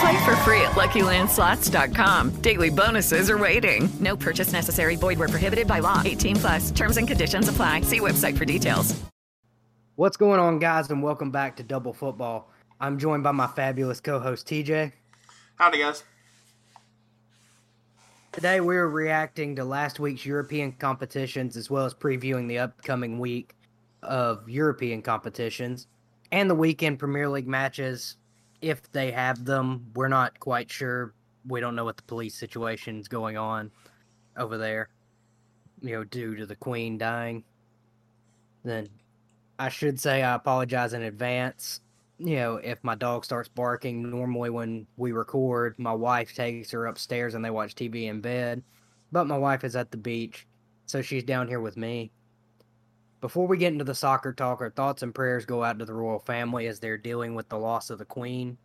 Play for free at LuckyLandSlots.com. Daily bonuses are waiting. No purchase necessary. Void were prohibited by law. 18 plus. Terms and conditions apply. See website for details. What's going on, guys, and welcome back to Double Football. I'm joined by my fabulous co-host TJ. Howdy, guys. Today we're reacting to last week's European competitions as well as previewing the upcoming week of European competitions and the weekend Premier League matches if they have them. We're not quite sure. We don't know what the police situation is going on over there, you know, due to the Queen dying. Then I should say I apologize in advance. You know, if my dog starts barking, normally when we record, my wife takes her upstairs and they watch TV in bed. But my wife is at the beach, so she's down here with me. Before we get into the soccer talk, our thoughts and prayers go out to the royal family as they're dealing with the loss of the queen.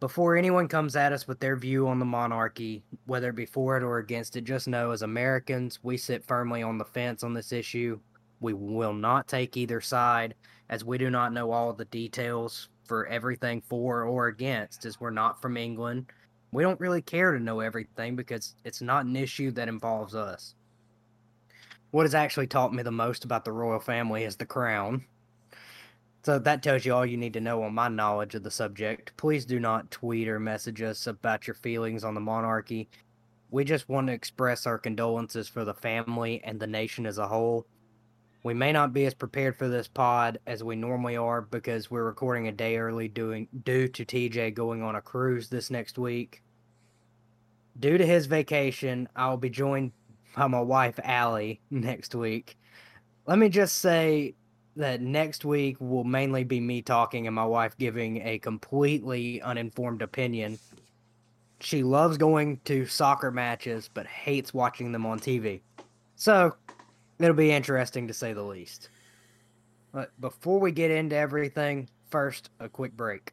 Before anyone comes at us with their view on the monarchy, whether it be for it or against it, just know as Americans, we sit firmly on the fence on this issue. We will not take either side, as we do not know all the details for everything for or against, as we're not from England. We don't really care to know everything because it's not an issue that involves us. What has actually taught me the most about the royal family is the crown. So that tells you all you need to know on my knowledge of the subject. Please do not tweet or message us about your feelings on the monarchy. We just want to express our condolences for the family and the nation as a whole. We may not be as prepared for this pod as we normally are because we're recording a day early doing due to TJ going on a cruise this next week. Due to his vacation, I'll be joined by my wife Allie next week. Let me just say that next week will mainly be me talking and my wife giving a completely uninformed opinion. She loves going to soccer matches but hates watching them on TV. So, it'll be interesting to say the least. But before we get into everything, first, a quick break.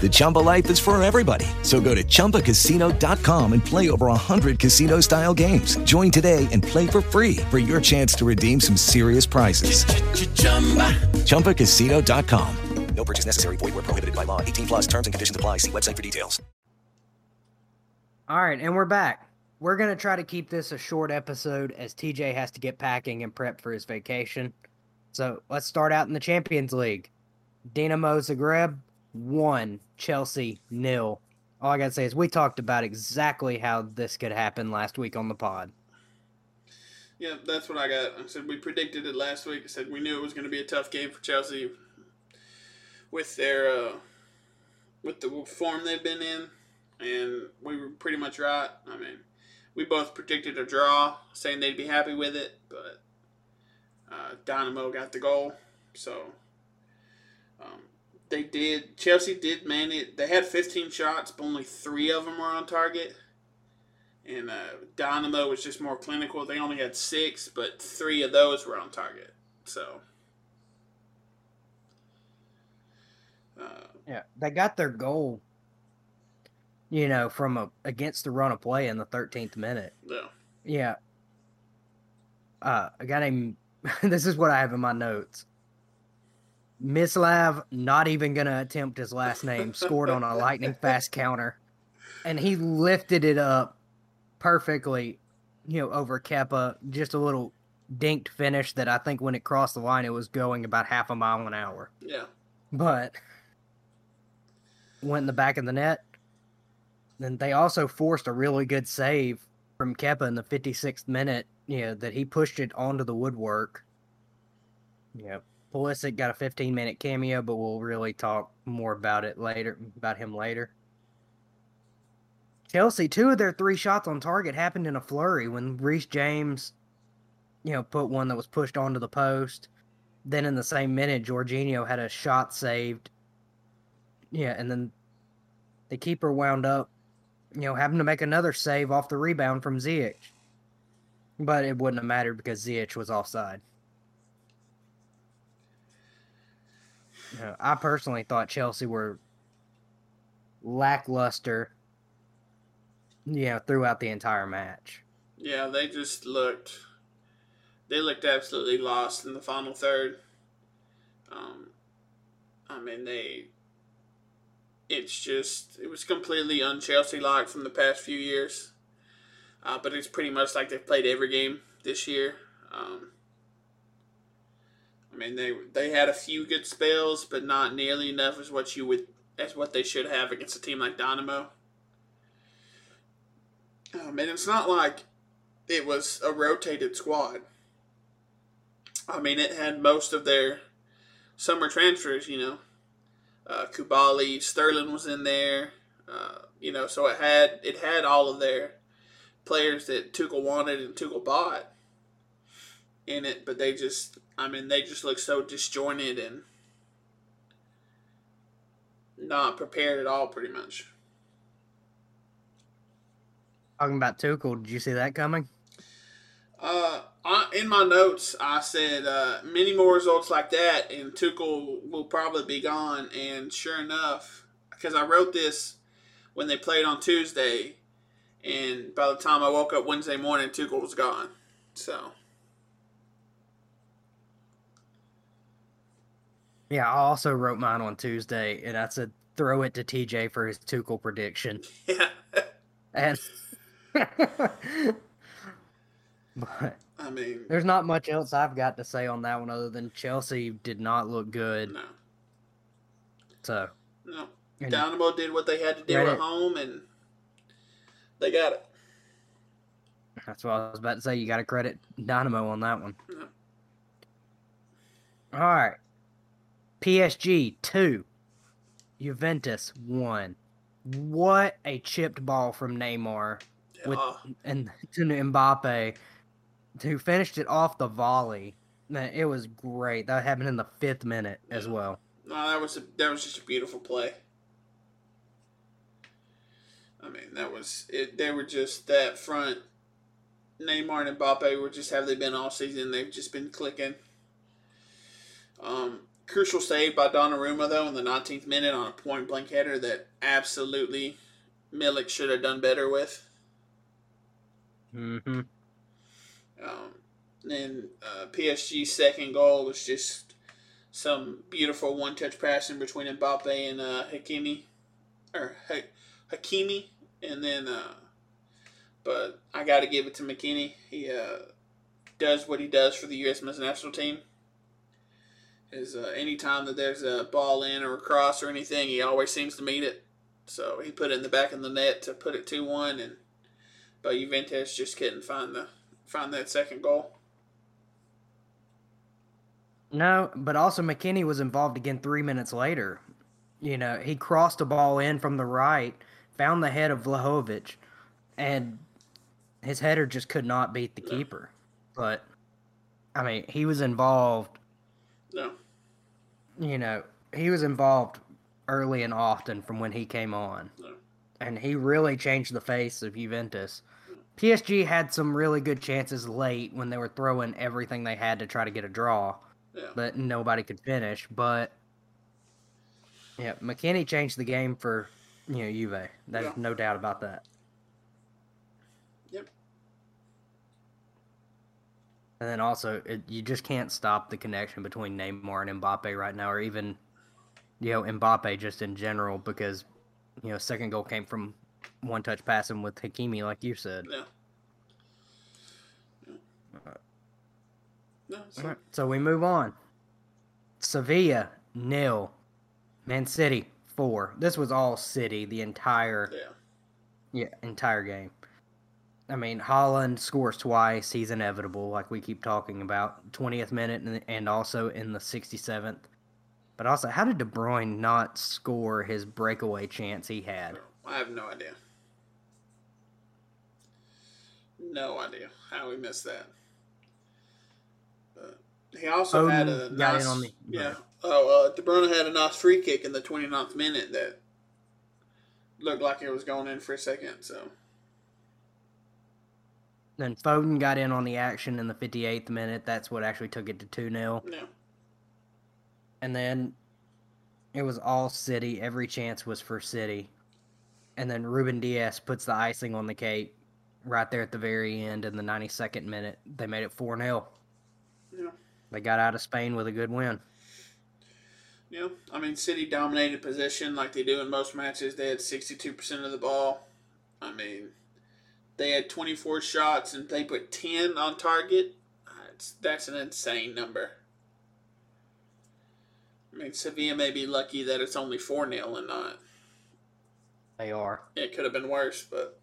The Chumba life is for everybody. So go to ChumbaCasino.com and play over 100 casino style games. Join today and play for free for your chance to redeem some serious prizes. ChumbaCasino.com. No purchase necessary. Void where prohibited by law. 18 plus terms and conditions apply. See website for details. All right, and we're back. We're going to try to keep this a short episode as TJ has to get packing and prep for his vacation. So let's start out in the Champions League. Dinamo Zagreb, 1. Chelsea, nil. All I got to say is we talked about exactly how this could happen last week on the pod. Yeah, that's what I got. I said we predicted it last week. I said we knew it was going to be a tough game for Chelsea with their uh, with the form they've been in, and we were pretty much right. I mean, we both predicted a draw, saying they'd be happy with it, but uh, Dynamo got the goal, so um, they did. Chelsea did man it. They had 15 shots, but only three of them were on target. And uh, Dynamo was just more clinical. They only had six, but three of those were on target. So Yeah, they got their goal. You know, from a against the run of play in the 13th minute. Yeah. Yeah. Uh, a guy named. this is what I have in my notes. Mislav, not even gonna attempt his last name, scored on a lightning fast counter, and he lifted it up perfectly, you know, over Kepa. Just a little dinked finish that I think when it crossed the line, it was going about half a mile an hour. Yeah. But went in the back of the net. Then they also forced a really good save from Kepa in the 56th minute. You know, that he pushed it onto the woodwork. Yeah. Pulisic got a 15 minute cameo, but we'll really talk more about it later, about him later. Chelsea, two of their three shots on target happened in a flurry when Reece James, you know, put one that was pushed onto the post. Then in the same minute, Jorginho had a shot saved. Yeah, and then the keeper wound up, you know, having to make another save off the rebound from Ziyech. But it wouldn't have mattered because Ziyech was offside. You know, I personally thought Chelsea were lackluster, you know, throughout the entire match. Yeah, they just looked. They looked absolutely lost in the final third. Um, I mean, they. It's just it was completely un-Chelsea like from the past few years, uh, but it's pretty much like they've played every game this year. Um, I mean, they they had a few good spells, but not nearly enough as what you would as what they should have against a team like Dynamo. Um, and it's not like it was a rotated squad. I mean, it had most of their summer transfers, you know. Uh, Koulibaly, Sterling was in there, uh, you know, so it had it had all of their players that Tuchel wanted and Tuchel bought in it, but they just, I mean, they just look so disjointed and not prepared at all, pretty much. Talking about Tuchel, did you see that coming? Uh, I, in my notes, I said uh, many more results like that, and Tuchel will probably be gone. And sure enough, because I wrote this when they played on Tuesday, and by the time I woke up Wednesday morning, Tuchel was gone. So. Yeah, I also wrote mine on Tuesday, and I said throw it to TJ for his Tuchel prediction. Yeah. and but I mean, there's not much else I've got to say on that one other than Chelsea did not look good. No. So. No. Dynamo did what they had to do Reddit. at home, and they got it. That's what I was about to say. You got to credit Dynamo on that one. Yeah. All right. PSG 2. Juventus 1. What a chipped ball from Neymar with Yeah. and to Mbappe who finished it off the volley. Man, it was great. That happened in the fifth minute as well. No, that was a, that was just a beautiful play. I mean, that was it. They were just that front. Neymar and Mbappe were just have they been all season? They've just been clicking. Um, crucial save by Donnarumma though in the 19th minute on a point blank header that absolutely Milik should have done better with. Mm-hmm. Um, and uh, PSG's second goal was just some beautiful one-touch passing between Mbappe and uh, Hakimi, or ha- Hakimi, and then. Uh, but I got to give it to McKennie. He uh, does what he does for the U.S. men's national team. Is uh, anytime that there's a ball in or a cross or anything, he always seems to meet it. So he put it in the back of the net to put it two one, and but Juventus just couldn't find the find that second goal. No, but also McKennie was involved again three minutes later. You know, he crossed a ball in from the right, found the head of Vlahovic, and his header just could not beat the keeper. But, I mean, he was involved, No, you know, he was involved early and often from when he came on. no. And he really changed the face of Juventus. PSG had some really good chances late when they were throwing everything they had to try to get a draw Yeah. but nobody could finish. But Yeah, McKennie changed the game for you know Juve. There's Yeah. no doubt about that. Yep. And then also, it, you just can't stop the connection between Neymar and Mbappe right now, or even, you know, Mbappe just in general, because, you know, second goal came from one touch passing with Hakimi, like you said. Yeah. No, so, Alright, so we move on. Sevilla, nil. Man City, four. This was all City the entire yeah. Yeah, entire game. I mean, Haaland scores twice. He's inevitable, like we keep talking about. 20th minute and, also in the 67th. But also, how did De Bruyne not score his breakaway chance he had? I have no idea. No idea how we missed that. But he also had a Foden got in nice, on the- yeah. Oh, uh, De Bruyne had a nice free kick in the 29th minute that looked like it was going in for a second. So Then Foden got in on the action in the 58th minute. That's what actually took it to 2 0. no, And then it was all City. Every chance was for City. And then Ruben Dias puts the icing on the cake right there at the very end in the 92nd minute. They made it 4 0. yeah. They got out of Spain with a good win. Yeah, I mean, City dominated possession like they do in most matches. They had 62% of the ball. I mean, they had 24 shots and they put 10 on target. Uh, that's, that's an insane number. I mean, Sevilla may be lucky that it's only 4 0 and not. They are. It could have been worse, but.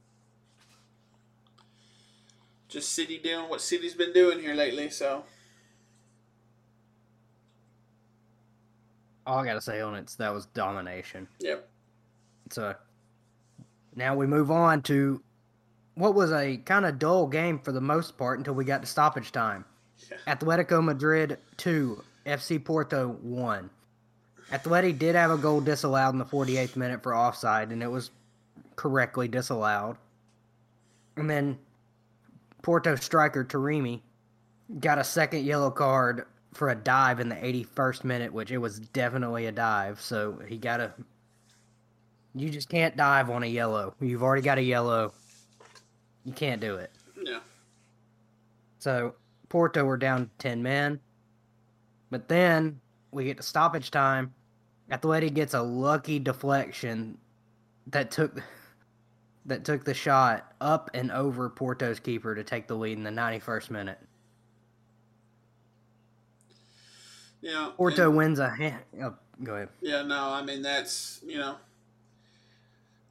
Just City doing what City's been doing here lately, so. All I got to say on it that was domination. Yep. So now we move on to what was a kind of dull game for the most part until we got to stoppage time. Atletico Madrid 2, FC Porto 1. Atleti did have a goal disallowed in the 48th minute for offside, and it was correctly disallowed. And then Porto striker Taremi got a second yellow card for a dive in the 81st minute, which it was definitely a dive. So he got a. You just can't dive on a yellow. You've already got a yellow. You can't do it. Yeah. So Porto were down 10 men. But then we get to stoppage time. Atleti gets a lucky deflection that took that took the shot up and over Porto's keeper to take the lead in the 91st minute. Yeah. Porto and- wins a hand. Oh, go ahead. Yeah, no, I mean that's you know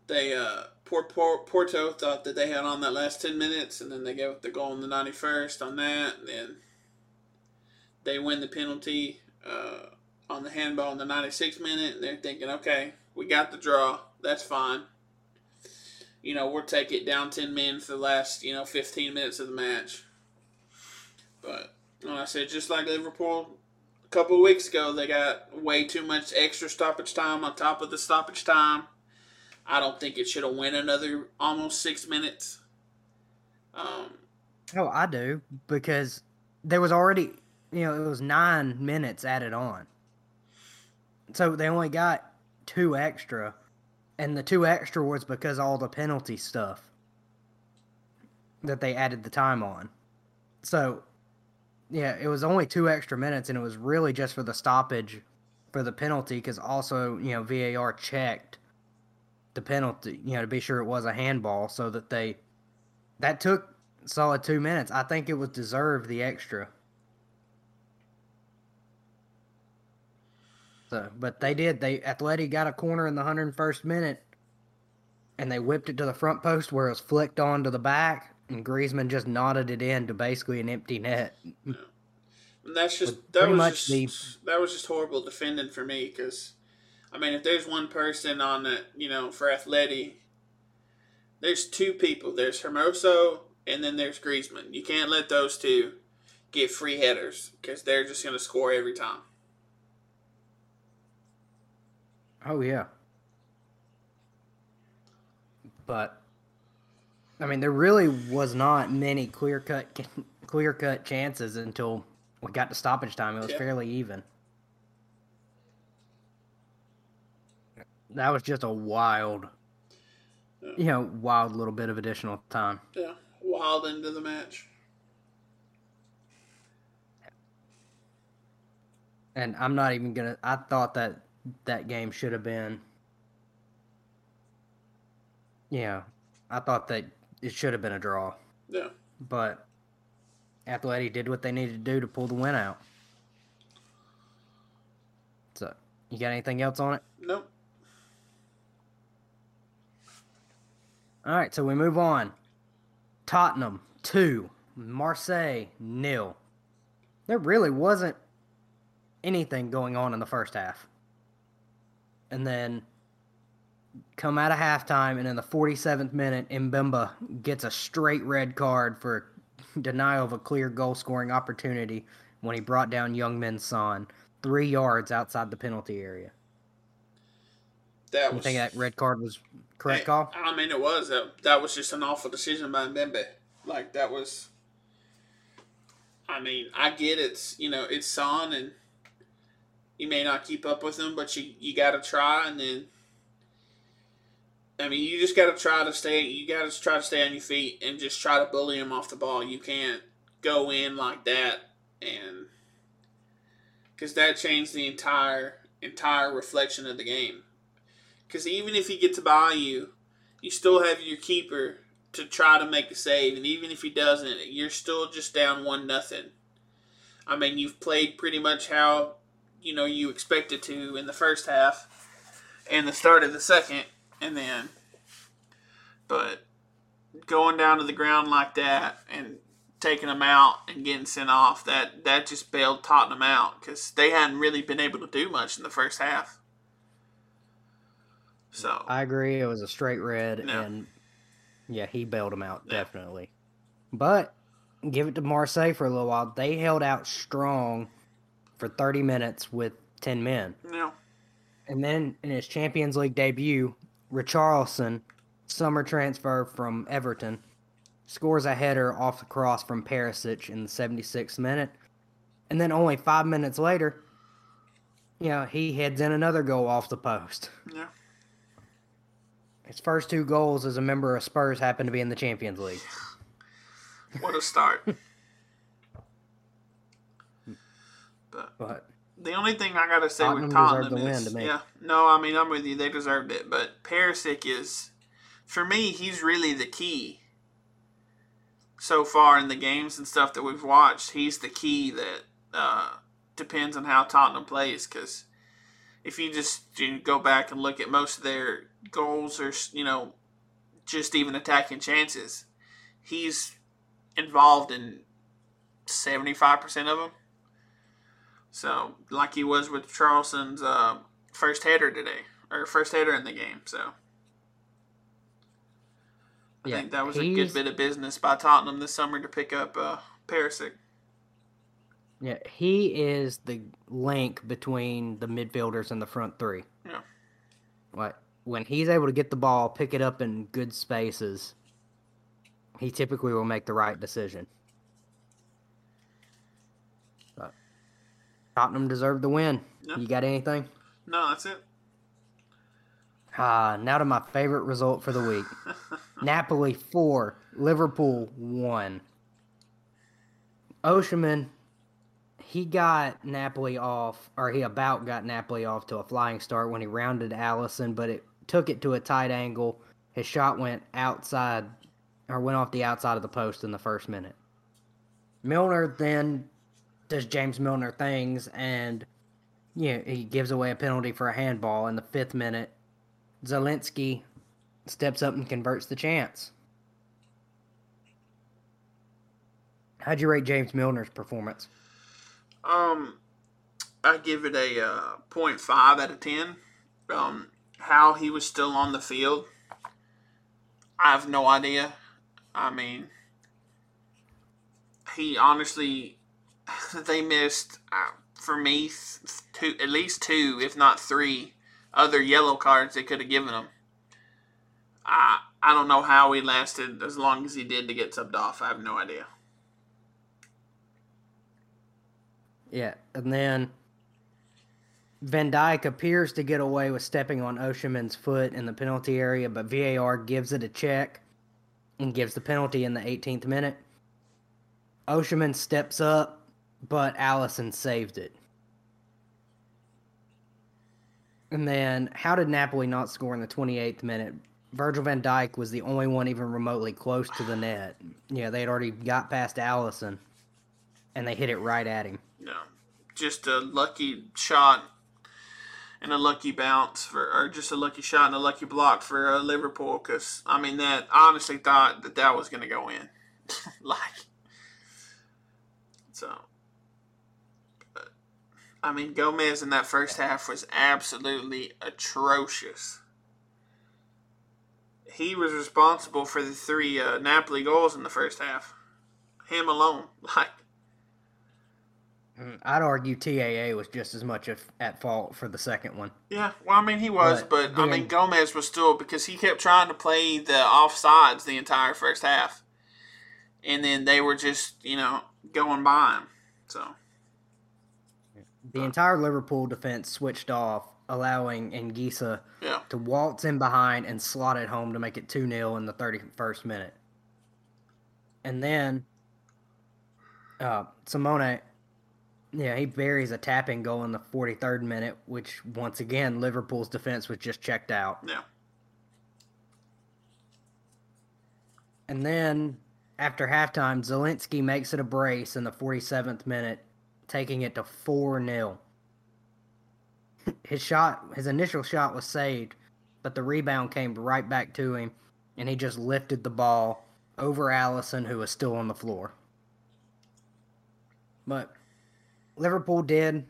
they uh Port, Port, Porto thought that they had on that last ten minutes, and then they gave the goal in the ninety first on that, and then they win the penalty uh, on the handball in the ninety sixth minute, and they're thinking, okay, we got the draw, that's fine. You know, we'll take it down ten men for the last you know fifteen minutes of the match. But like I said, just like Liverpool, a couple weeks ago, they got way too much extra stoppage time on top of the stoppage time. I don't think it should have went another almost six minutes. Um, Oh, I do because there was already, you know, it was nine minutes added on. So they only got two extra, and the two extra was because all the penalty stuff that they added the time on. So, yeah, it was only two extra minutes, and it was really just for the stoppage for the penalty because also, you know, VAR checked the penalty, you know, to be sure it was a handball so that they that took solid two minutes. I think it was deserved the extra. So, but they did. They Atleti got a corner in the 101st minute, and they whipped it to the front post where it was flicked on to the back, and Griezmann just nodded it in to basically an empty net. and that's just that was just, that was just horrible defending for me because, I mean, if there's one person on it, you know, for Atleti, there's two people. There's Hermoso and then there's Griezmann. You can't let those two get free headers because they're just going to score every time. Oh yeah. But I mean, there really was not many clear cut clear cut chances until we got to stoppage time. It was Yeah. fairly even. That was just a wild, you know, wild little bit of additional time. Yeah, wild into the match. And I'm not even gonna. I thought that that game should have been. Yeah, I thought that it should have been a draw. Yeah. But Athletic did what they needed to do to pull the win out. So, you got anything else on it? Nope. All right, so we move on. Tottenham two, Marseille nil. There really wasn't anything going on in the first half, and then come out of halftime, and in the 47th minute, Mbemba gets a straight red card for denial of a clear goal scoring opportunity when he brought down Young Son three yards outside the penalty area. That you was, think that red card was correct Hey, call? I mean, it was. That, that was just an awful decision by Mbemba. Like, that was. I mean, I get it's, you know, it's Son and you may not keep up with him, but you, you got to try. And then, I mean, you just got to try to stay, you got to try to stay on your feet and just try to bully him off the ball. You can't go in like that and. Because that changed the entire entire reflection of the game. Because even if he gets by you, you still have your keeper to try to make a save, and even if he doesn't, you're still just down one nothing. I mean, you've played pretty much how you know you expected to in the first half, and the start of the second, and then, but going down to the ground like that and taking them out and getting sent off that that just bailed Tottenham out because they hadn't really been able to do much in the first half. So I agree. It was a straight red, Yeah. and yeah, he bailed him out definitely. But give it to Marseille for a little while. They held out strong for 30 minutes with 10 men. no, And then in his Champions League debut, Richarlison, summer transfer from Everton, scores a header off the cross from Perisic in the 76th minute. And then only five minutes later, you know, he heads in another goal off the post. yeah, His first two goals as a member of Spurs happened to be in the Champions League. what a start. but But the only thing I gotta say Tottenham with Tottenham is, to me. yeah, no, I mean I'm with you. They deserved it, but Perisic is, for me, he's really the key. So far in the games and stuff that we've watched, he's the key that uh, depends on how Tottenham plays. Because if you just you go back and look at most of their goals or you know, just even attacking chances, he's involved in seventy five percent of them. So, like he was with Charleston's uh, first header today, or first header in the game. So, I Yeah, think that was a good bit of business by Tottenham this summer to pick up uh, Perisic. yeah, he is the link between the midfielders and the front three. Yeah. Like when he's able to get the ball, pick it up in good spaces, he typically will make the right decision. But Tottenham deserved the win. Yeah. You got anything? No, that's it. Ah, now to my favorite result for the week. Napoli 4, Liverpool 1. Osimhen, he got Napoli off, or he about got Napoli off to a flying start when he rounded Alisson, but it took it to a tight angle. His shot went outside, or went off the outside of the post in the first minute. Milner then does James Milner things, and yeah, he gives away a penalty for a handball in the fifth minute. Zieliński steps up and converts the chance. How'd you rate James Milner's performance? Um, I give it a uh, 0.5 out of 10. Um, how he was still on the field, I have no idea. I mean, he honestly, they missed, uh, for me, two, at least two, if not three, other yellow cards they could have given him. I, I don't know how he lasted as long as he did to get subbed off. I have no idea. Yeah, and then Van Dijk appears to get away with stepping on Osimhen's foot in the penalty area, but VAR gives it a check and gives the penalty in the 18th minute. Osimhen steps up, but Alisson saved it. And then, how did Napoli not score in the 28th minute? Virgil van Dijk was the only one even remotely close to the net. Yeah, they had already got past Alisson, and they hit it right at him. No, just a lucky shot and a lucky bounce for, or just a lucky shot and a lucky block for uh, Liverpool. Because I mean, that I honestly thought that that was going to go in, like so. But, I mean, Gomez in that first half was absolutely atrocious. He was responsible for the three uh, Napoli goals in the first half. Him alone, like I'd argue TAA was just as much at, fault for the second one. Yeah, well, I mean, he was, But but, I mean, Gomez was still because he kept trying to play the offsides the entire first half, and then they were just you know going by him. So The entire Liverpool defense switched off, allowing Anguissa Yeah. to waltz in behind and slot it home to make it 2 0 in the 31st minute. And then uh, Simeone, yeah, he buries a tapping goal in the 43rd minute, which once again, Liverpool's defense was just checked out. yeah, And then after halftime, Zieliński makes it a brace in the 47th minute, taking it to 4 0. His shot, his initial shot was saved, but the rebound came right back to him, and he just lifted the ball over Alisson, who was still on the floor. But Liverpool did,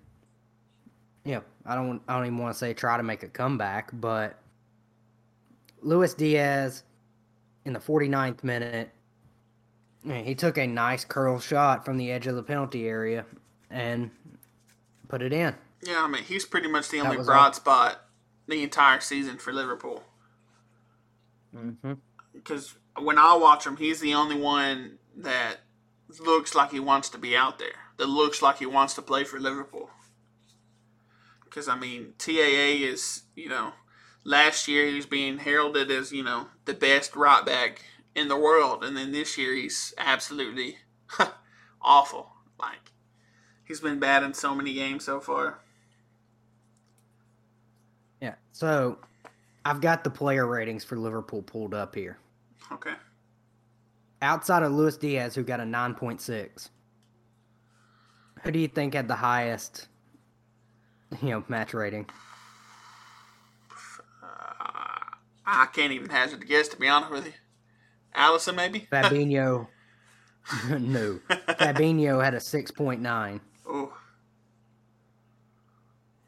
yeah, I don't, I don't even want to say try to make a comeback, but Luis Diaz in the 49th minute. He took a nice curl shot from the edge of the penalty area and put it in. yeah. I mean, he's pretty much the only broad all- spot the entire season for Liverpool. Mm-hmm. Because when I watch him, he's the only one that looks like he wants to be out there. That looks like he wants to play for Liverpool. Because I mean, TAA is you know, last year he was being heralded as you know the best right back in the world, and then this year he's absolutely awful. Like he's been bad in so many games so far. Yeah. So I've got the player ratings for Liverpool pulled up here. Okay. Outside of Luis Diaz, who got a 9.6, who do you think had the highest, you know, match rating? Uh, I can't even hazard a guess to be honest with you. Alisson, maybe. Fabinho. no. Fabinho had a 6.9. oh,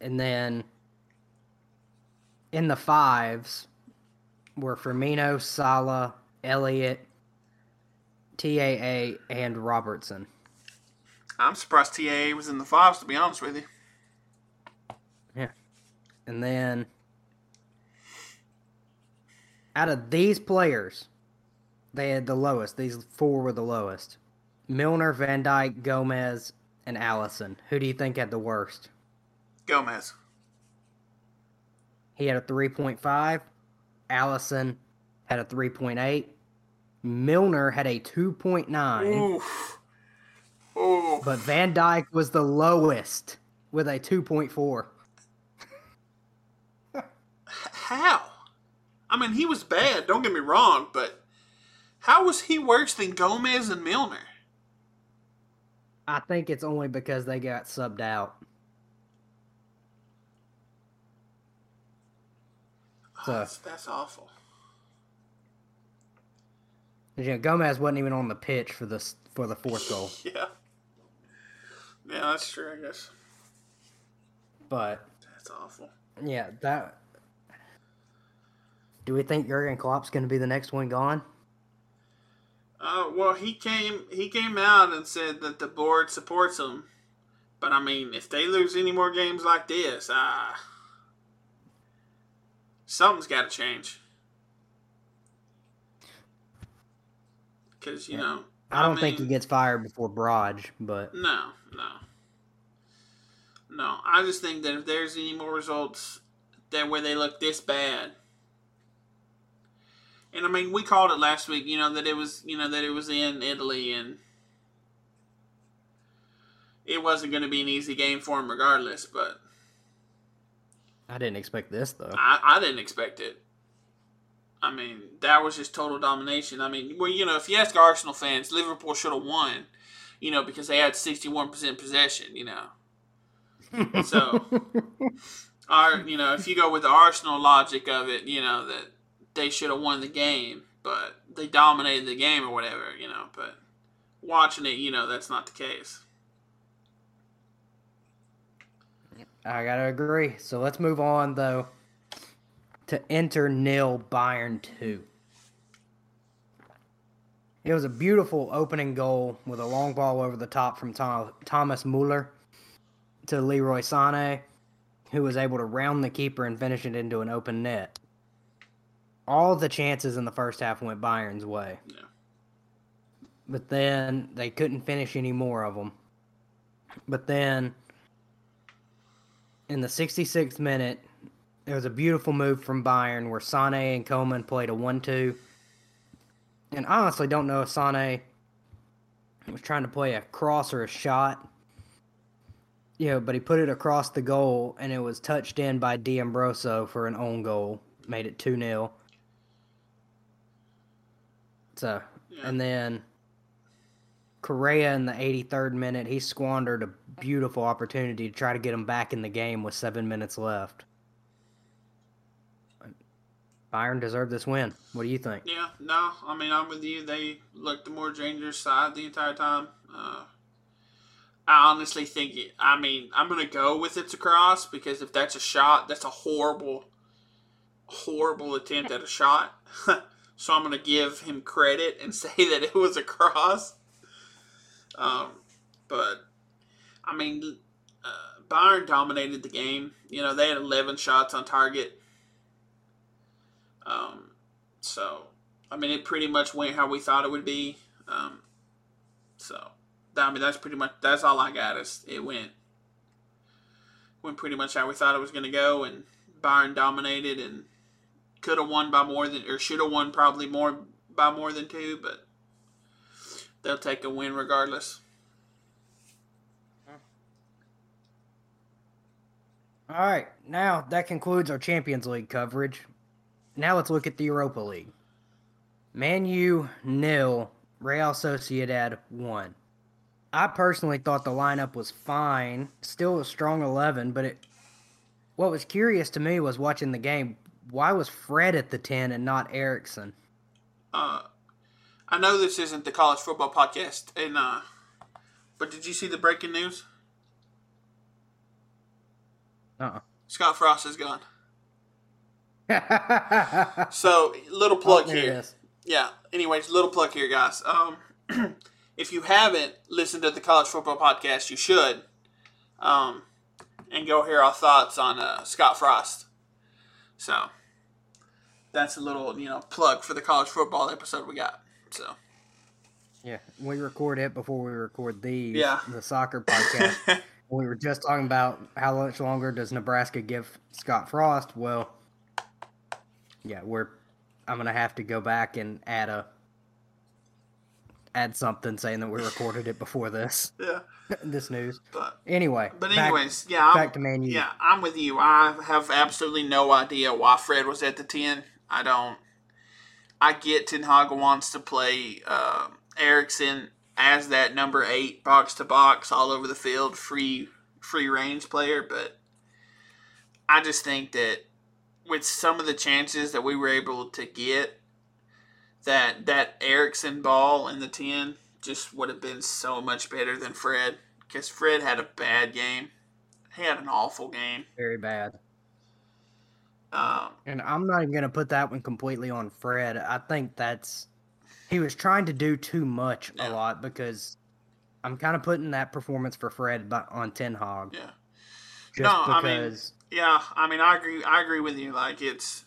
And then in the fives were Firmino, Salah, Elliott, TAA, and Robertson. I'm surprised TAA was in the fives. To be honest with you. Yeah. And then out of these players, they had the lowest. These four were the lowest. Milner, Van Dijk, Gomez, and Alisson. Who do you think had the worst? Gomez. He had a 3.5. Alisson had a 3.8. Milner had a 2.9. Oof. Oh, But Van Dijk was the lowest with a 2.4. how? I mean, he was bad. Don't get me wrong, but how was he worse than Gomez and Milner? I think it's only because they got subbed out. Oh, So, that's, that's awful. you know, Gomez wasn't even on the pitch for the for the fourth goal. Yeah. Yeah, that's true. I guess But that's awful. yeah, that. Do we think Jurgen Klopp's going to be the next one gone? Uh, well, he came he came out and said that the board supports him, but I mean, if they lose any more games like this, uh, something's got to change. Because you know, I don't think he gets fired before Braj, but No, no, no. I just think that if there's any more results that where they look this bad, and I mean we called it last week, you know that it was you know that it was in Italy and it wasn't going to be an easy game for him regardless, but I didn't expect this though. I, I didn't expect it. I mean, that was just total domination. I mean, well, you know, if you ask Arsenal fans, Liverpool should have won, you know, because they had 61% possession, you know. so, our, you know, if you go with the Arsenal logic of it, you know, that they should have won the game, but they dominated the game or whatever, you know, but watching it, you know, that's not the case. I gotta agree. So let's move on though to Inter nil Bayern two. It was a beautiful opening goal with a long ball over the top from Tom, Thomas Muller to Leroy Sané, who was able to round the keeper and finish it into an open net. All the chances in the first half went Bayern's way. Yeah. But then they couldn't finish any more of them. But then in the 66th minute, there was a beautiful move from Bayern where Sane and Coman played a 1 2. And I honestly don't know if Sane was trying to play a cross or a shot. You know, but he put it across the goal and it was touched in by D'Ambrosio for an own goal. Made it 2 0. So, Yeah. and then Correa in the 83rd minute, he squandered a beautiful opportunity to try to get him back in the game with seven minutes left. Bayern deserved this win. What do you think? Yeah, no, I mean I'm with you. They looked the more dangerous side the entire time. Uh, I honestly think it. I mean, I'm gonna go with it's a cross because if that's a shot, that's a horrible, horrible attempt at a shot. so I'm gonna give him credit and say that it was a cross. Um, but I mean, uh, Bayern dominated the game. You know, they had 11 shots on target. Um, so, I mean, it pretty much went how we thought it would be. Um, so, I mean, that's pretty much that's all I got. Is it went went pretty much how we thought it was going to go, and Bayern dominated and could have won by more than or should have won probably more by more than two, but they'll take a win regardless. All right, now that concludes our Champions League coverage. Now let's look at the Europa League. Man U nil, Real Sociedad one. I personally thought the lineup was fine, still a strong eleven, but it. What was curious to me was watching the game. Why was Fred at the ten and not Eriksen? Uh, I know this isn't the college football podcast, and uh, but did you see the breaking news? Uh. Scott Frost is gone. So, little plug Oh, here. Yeah. Anyways, little plug here, guys. Um, if you haven't listened to the college football podcast, you should. Um, and go hear our thoughts on uh, Scott Frost. So, that's a little you know plug for the college football episode we got. So. Yeah, we record it before we record these. Yeah. The soccer podcast. we were just talking about how much longer does Nebraska give Scott Frost? Well, yeah, we're. I'm gonna have to go back and add a add something saying that we recorded it before this Yeah. this news. But Anyway, But back- anyways, yeah, I'm, back to Man U. Yeah, I'm with you. I have absolutely no idea why Fred was at the ten. I don't. I get Ten Hag wants to play uh, Eriksen as that number eight, box to box, all over the field, free free range player, but I just think that with some of the chances that we were able to get, that that Eriksen ball in the ten just would have been so much better than Fred because Fred had a bad game. He had an awful game. very bad. Um, And I'm not even gonna put that one completely on Fred. I think that's he was trying to do too much a lot because I'm kind of putting that performance for Fred on Ten Hag. Yeah. Just no, I mean, because yeah, I mean, I agree. I agree with you. Like it's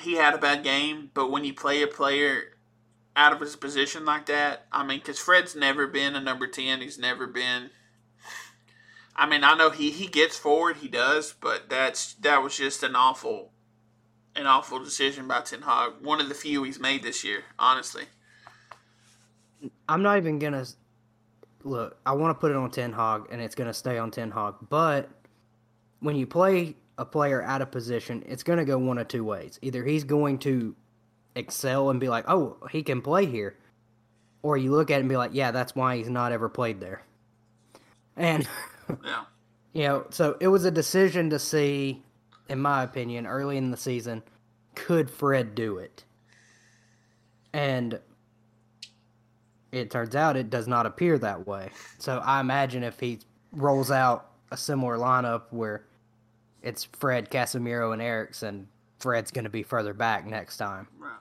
he had a bad game, but when you play a player out of his position like that, I mean, because Fred's never been a number ten. He's never been. I mean, I know he he gets forward, he does, but that's that was just an awful, an awful decision by Ten Hag. One of the few he's made this year, honestly. I'm not even gonna look. I want to put it on Ten Hag, and it's gonna stay on Ten Hag. But when you play a player out of position, it's gonna go one of two ways. Either he's going to excel and be like, "Oh, he can play here," or you look at it and be like, "Yeah, that's why he's not ever played there." And Yeah. you know, so it was a decision to see, in my opinion, early in the season, could Fred do it? And it turns out it does not appear that way. So I imagine if he rolls out a similar lineup where it's Fred, Casemiro, and Eriksen, Fred's going to be further back next time. Right.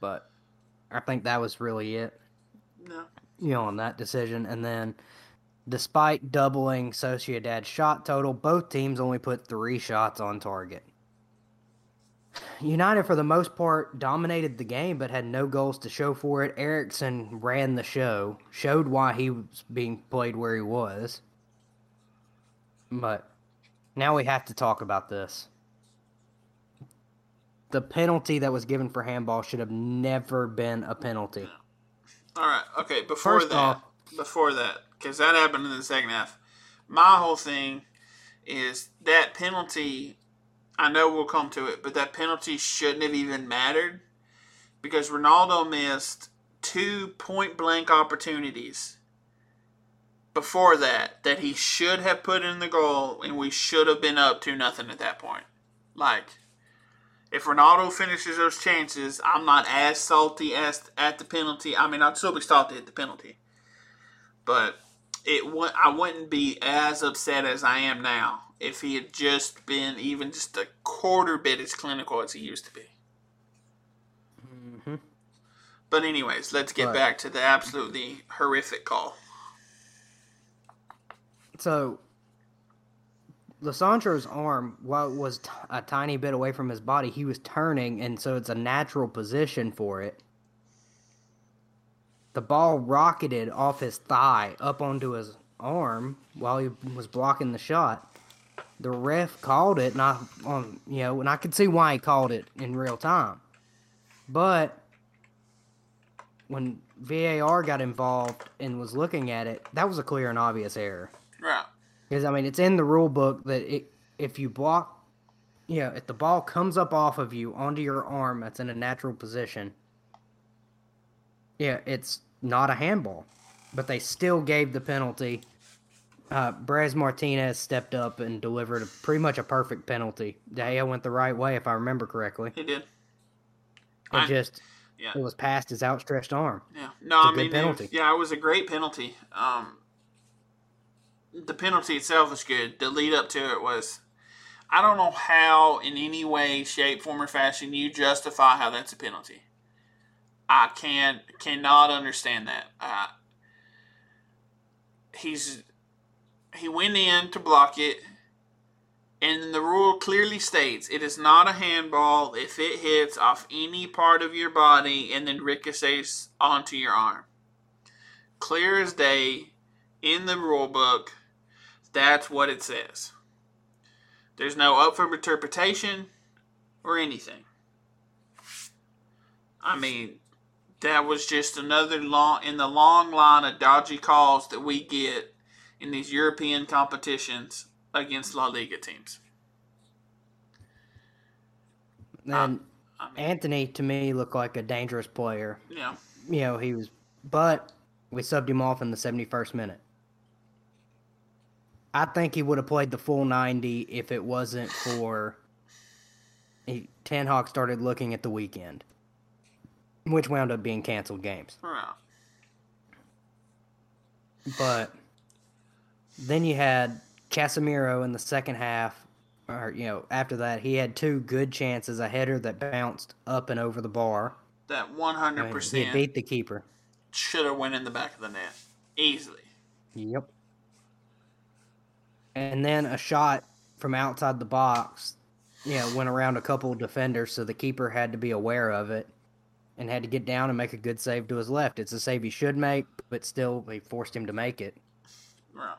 But I think that was really it. No. you know, on that decision. And then, despite doubling Sociedad's shot total, both teams only put three shots on target. United, for the most part, dominated the game but had no goals to show for it. Eriksen ran the show, showed why he was being played where he was. But now we have to talk about this. The penalty that was given for handball should have never been a penalty. All right. Okay. Before First that, off- before that, because that happened in the second half. My whole thing is that penalty. I know we'll come to it, but that penalty shouldn't have even mattered because Ronaldo missed two point blank opportunities before that that he should have put in the goal, and we should have been up to nothing at that point. Like, if Ronaldo finishes those chances, I'm not as salty as at the penalty. I mean, I'd still be salty at the penalty, but it I wouldn't be as upset as I am now if he had just been even just a quarter bit as clinical as he used to be. Mm-hmm. But anyways, let's get Right. back to the absolutely horrific call. So, Lisandro's arm, while it was t- a tiny bit away from his body, he was turning, and so it's a natural position for it. The ball rocketed off his thigh up onto his arm while he was blocking the shot. The ref called it, not on you know, and I could see why he called it in real time. But when VAR got involved and was looking at it, that was a clear and obvious error. Right. Because I mean, it's in the rule book that it, if you block, you know, if the ball comes up off of you onto your arm, that's in a natural position. Yeah, it's not a handball, but they still gave the penalty. Uh, Brais Martinez stepped up and delivered a, pretty much a perfect penalty. De Gea went the right way, if I remember correctly. He did. It I- just Yeah. it was past his outstretched arm. Yeah. No, I mean, it- penalty. yeah, it was a great penalty. Um, the penalty itself was good. The lead up to it was. I don't know how, in any way, shape, form, or fashion, you justify how that's a penalty. I can't, cannot understand that. Uh, he's he went in to block it, and the rule clearly states it is not a handball if it hits off any part of your body and then ricochets onto your arm. Clear as day in the rule book, that's what it says. There's no up for interpretation or anything. I mean, that was just another long in the long line of dodgy calls that we get in these European competitions against La Liga teams. And Anthony, to me, looked like a dangerous player. Yeah. you know, he was, but we subbed him off in the 71st minute. I think he would have played the full 90 if it wasn't for he, Ten Hag started looking at the weekend, which wound up being canceled games. But then you had Casemiro in the second half, or, you know, after that, he had two good chances a header that bounced up and over the bar. That one hundred percent beat the keeper. should have went in the back of the net easily. Yep. And then a shot from outside the box, you know, went around a couple of defenders, so the keeper had to be aware of it and had to get down and make a good save to his left. It's a save he should make, but still they forced him to make it. Right.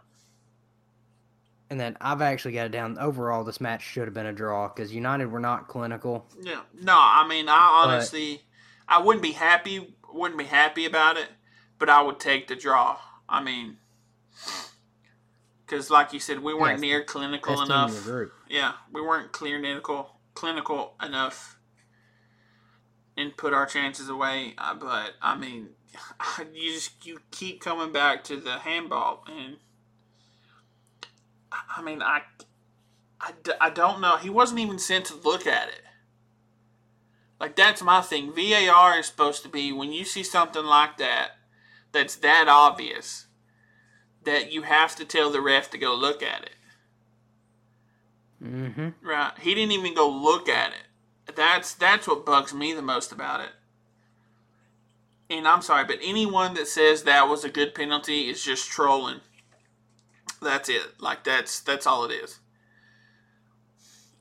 And then I've actually got it down. Overall, this match should have been a draw because United were not clinical. Yeah. No, I mean, I honestly, I wouldn't be happy. Wouldn't be happy about it, but I would take the draw. I mean, because like you said, we weren't Yeah, near clinical best team in enough. Yeah, we weren't clinical clinical enough, and put our chances away. Uh, but I mean, you just you keep coming back to the handball, and I- mean I mean, I don't know. He wasn't even sent to look at it. Like that's my thing. VAR is supposed to be when you see something like that, that's that obvious, that you have to tell the ref to go look at it. Mm-hmm. Right. He didn't even go look at it. That's that's what bugs me the most about it. And I'm sorry, but anyone that says that was a good penalty is just trolling. That's it. Like that's that's all it is.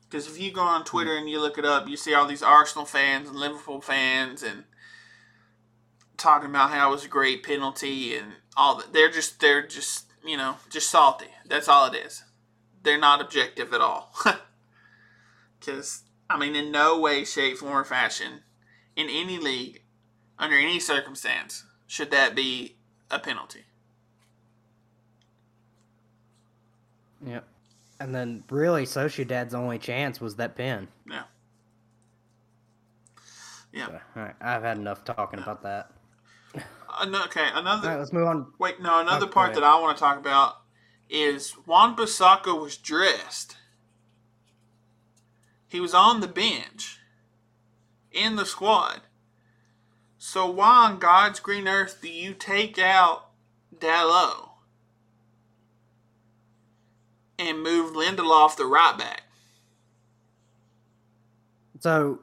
Because if you go on Twitter and you look it up, you see all these Arsenal fans and Liverpool fans and talking about how it was a great penalty and all that. They're just they're just you know just salty. That's all it is. They're not objective at all. Because I mean, in no way, shape, form, or fashion, in any league, under any circumstance, should that be a penalty. Yep. And then really, Sociedad's only chance was that pin. Yeah. Yeah. So, all right, I've had enough talking about that. Okay, another. All right, let's move on. Wait, no, another Oh, part that I want to talk about is Wan-Bissaka was dressed. He was on the bench in the squad. So why on God's green earth do you take out Dalot and move Lindelof the right back? So,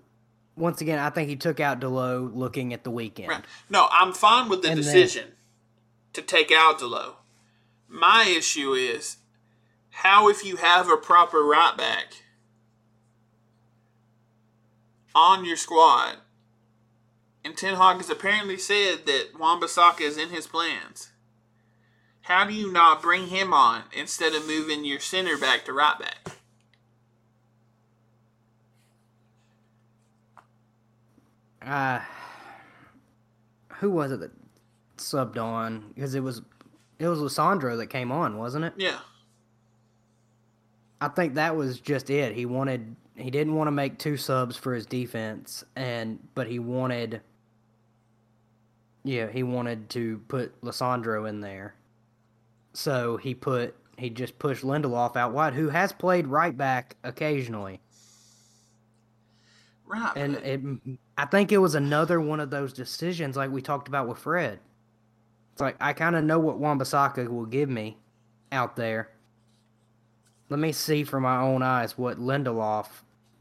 once again, I think he took out Dalot looking at the weekend. Right. No, I'm fine with the And then- decision to take out Dalot. My issue is how if you have a proper right back on your squad, and Ten Hag has apparently said that Wan Bissaka is in his plans. How do you not bring him on instead of moving your center back to right back? Uh, who was it that subbed on? Because it was it was Lisandro that came on, wasn't it? Yeah. I think that was just it. He wanted he didn't want to make two subs for his defense and but he wanted yeah, he wanted to put Lisandro in there. So he put he just pushed Lindelof out wide, who has played right back occasionally. Right. And it, I think it was another one of those decisions like we talked about with Fred. It's like I kind of know what Wan-Bissaka will give me out there. Let me see from my own eyes what Lindelof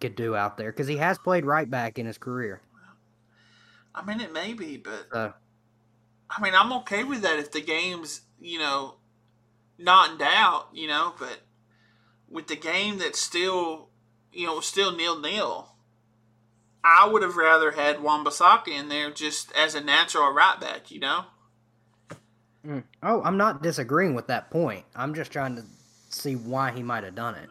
could do out there because he has played right back in his career. I mean, it may be, but I mean, I'm okay with that if the game's, you know, not in doubt, you know, but with the game that's still, you know, still nil nil, I would have rather had Wan-Bissaka in there just as a natural right back, you know? Mm. Oh, I'm not disagreeing with that point. I'm just trying to see why he might have done it.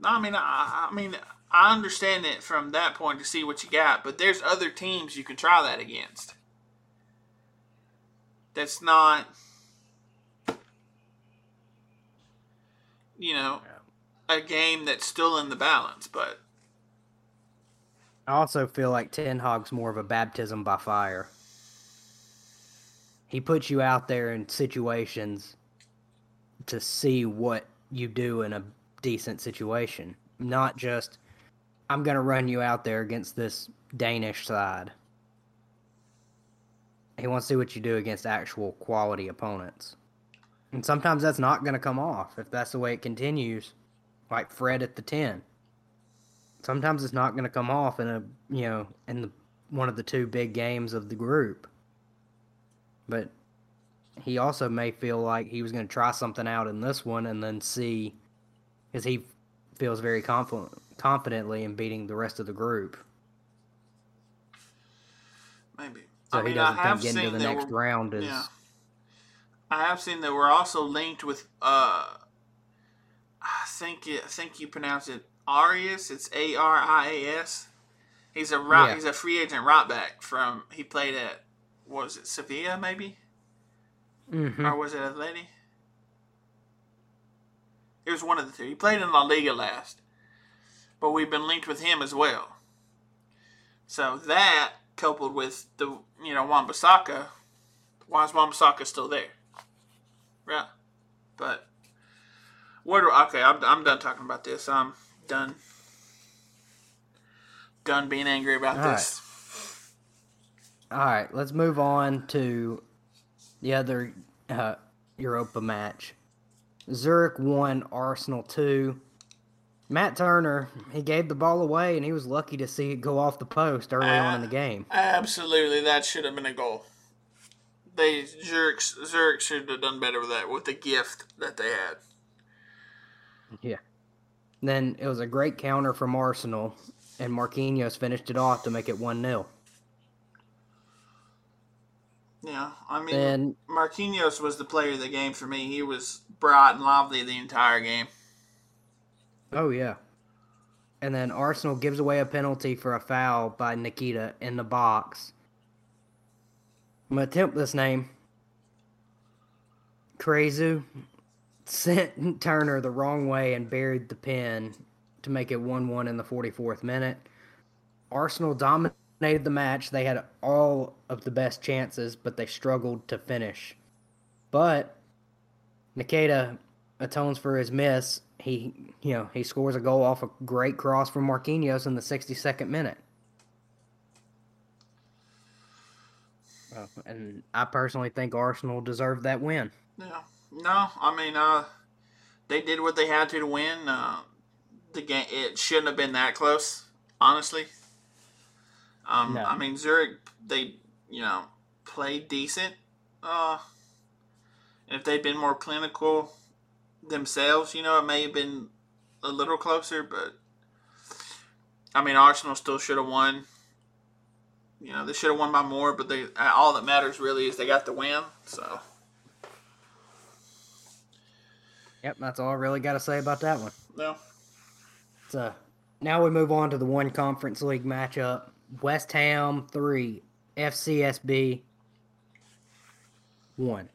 No, I mean, I, I mean, I understand it from that point to see what you got, but there's other teams you can try that against. That's not, you know, a game that's still in the balance, but I also feel like Ten Hag's more of a baptism by fire. He puts you out there in situations to see what you do in a decent situation, not just I'm going to run you out there against this Danish side. He wants to see what you do against actual quality opponents. And sometimes that's not going to come off if that's the way it continues, like Fred at the 10 sometimes it's not going to come off in a you know in the one of the two big games of the group but he also may feel like he was going to try something out in this one and then see because he feels very confident confidently in beating the rest of the group maybe. so I he mean, doesn't I have think getting to the next round is yeah. I have seen that we're also linked with. Uh, I think it, I think you pronounce it Arias. It's A R I A S. He's a right, Yeah. he's a free agent right back from. He played at what was it Sevilla maybe Mm-hmm. or was it Atleti? It was one of the two. He played in La Liga last, but we've been linked with him as well. So that coupled with the you know Wan-Bissaka, why is Wan-Bissaka still there? Right, but what? do- Okay, I'm, I'm done talking about this. I'm done. Done being angry about All this. All right, let's move on to the other uh, Europa match. Zurich won, Arsenal two. Matt Turner, he gave the ball away, and he was lucky to see it go off the post early on in the game. Absolutely, that should have been a goal. They Zurich Zurich should have done better with that with the gift that they had. Yeah. Then it was a great counter from Arsenal, and Marquinhos finished it off to make it 1 0. Yeah, I mean, Then- Marquinhos was the player of the game for me. He was bright and lively the entire game. Oh, yeah. And then Arsenal gives away a penalty for a foul by Nketiah in the box. I'm going to attempt this name. Kryeziu sent Turner the wrong way and buried the pin to make it 1 1 in the 44th minute. Arsenal dominated the match. They had all of the best chances, but they struggled to finish. But Nketiah atones for his miss. He, you know, he scores a goal off a great cross from Marquinhos in the 62nd minute. Uh, and I personally think Arsenal deserved that win. Yeah, no, I mean, uh, they did what they had to to win. Uh, the game it shouldn't have been that close, honestly. Um, No. I mean, Zurich they you know played decent. Uh, if they'd been more clinical themselves, you know, it may have been a little closer. But I mean, Arsenal still should have won. You know, they should have won by more, but they all that matters really is they got the win. So. Yep, that's all I really got to say about that one. No. So now we move on to the one conference league matchup. West Ham three, FCSB one.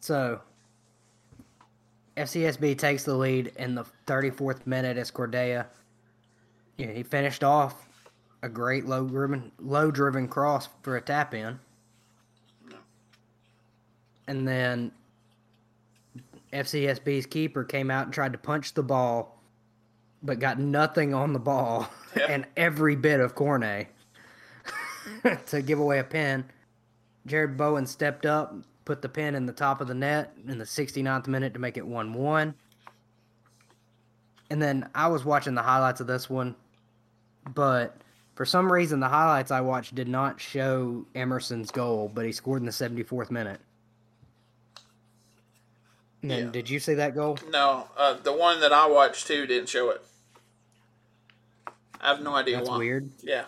So FCSB takes the lead in the 34th minute as Cordea. Yeah, he finished off a great low driven low driven cross for a tap in. And then FCSB's keeper came out and tried to punch the ball, but got nothing on the ball and every bit of Cornet to give away a pin. Jarrod Bowen stepped up, put the pin in the top of the net in the 69th minute to make it 1 1. And then I was watching the highlights of this one, but for some reason, the highlights I watched did not show Emerson's goal, but he scored in the 74th minute. And Yeah. did you see that goal? No, uh, the one that I watched too didn't show it. I have no idea That's why. weird. Yeah.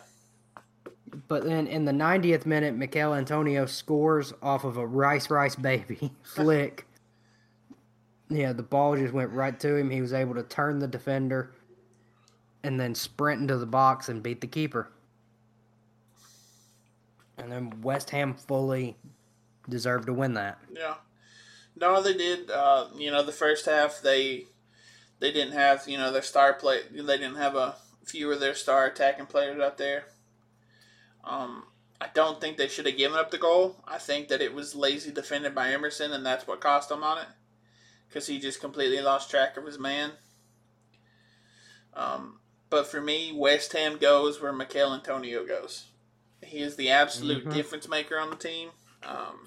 But then in the 90th minute, Michail Antonio scores off of a Rice Rice baby flick. Yeah, the ball just went right to him. He was able to turn the defender and then sprint into the box and beat the keeper. And then West Ham fully deserved to win that. Yeah. No, they did. Uh, you know, the first half they they didn't have you know their star play. They didn't have a few of their star attacking players out there. Um, I don't think they should have given up the goal. I think that it was lazy defended by Emerson, and that's what cost them on it, because he just completely lost track of his man. Um, but for me, West Ham goes where Michail Antonio goes. He is the absolute Mhm. difference maker on the team. Um,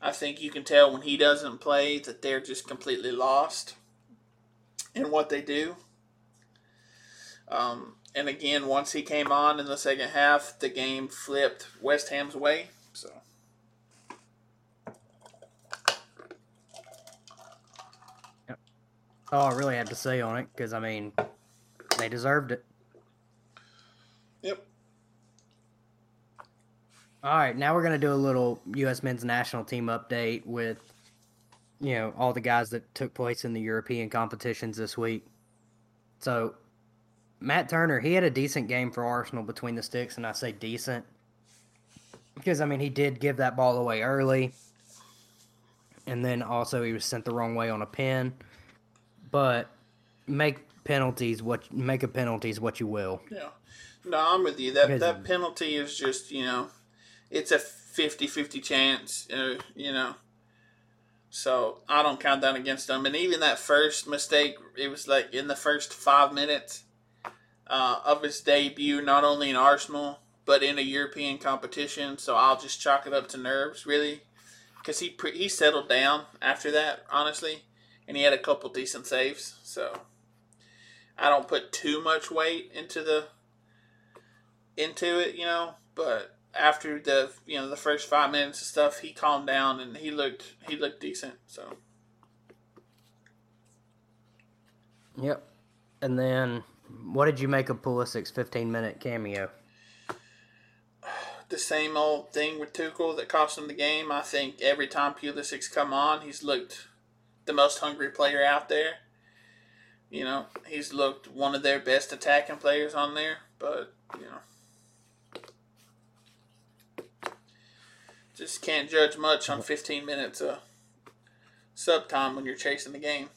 I think you can tell when he doesn't play that they're just completely lost in what they do. Um, and again, once he came on in the second half, the game flipped West Ham's way. So All I really have to say on it, because I mean, they deserved it. Yep. All right, now we're gonna do a little U.S. men's national team update with, you know, all the guys that took place in the European competitions this week. So, Matt Turner, he had a decent game for Arsenal between the sticks, and I say decent because I mean he did give that ball away early, and then also he was sent the wrong way on a pin. But make penalties what make a penalties what you will. Yeah. No, I'm with you. That Because- that penalty is just, you know, it's a 50-50 chance, uh, you know. So, I don't count that against them. And even that first mistake, it was like in the first 5 minutes uh, of his debut not only in Arsenal but in a European competition, so I'll just chalk it up to nerves, really. Cuz he pre- he settled down after that, honestly, and he had a couple decent saves. So, I don't put too much weight into the into it, you know. But after the you know the first five minutes of stuff, he calmed down and he looked he looked decent. So Yep. And then, what did you make of Pulisic's 15 minute cameo? the same old thing with Tuchel that cost him the game. I think every time Pulisic's come on, he's looked the most hungry player out there. You know, he's looked one of their best attacking players on there, but you know. Just can't judge much on 15 minutes of sub time when you're chasing the game.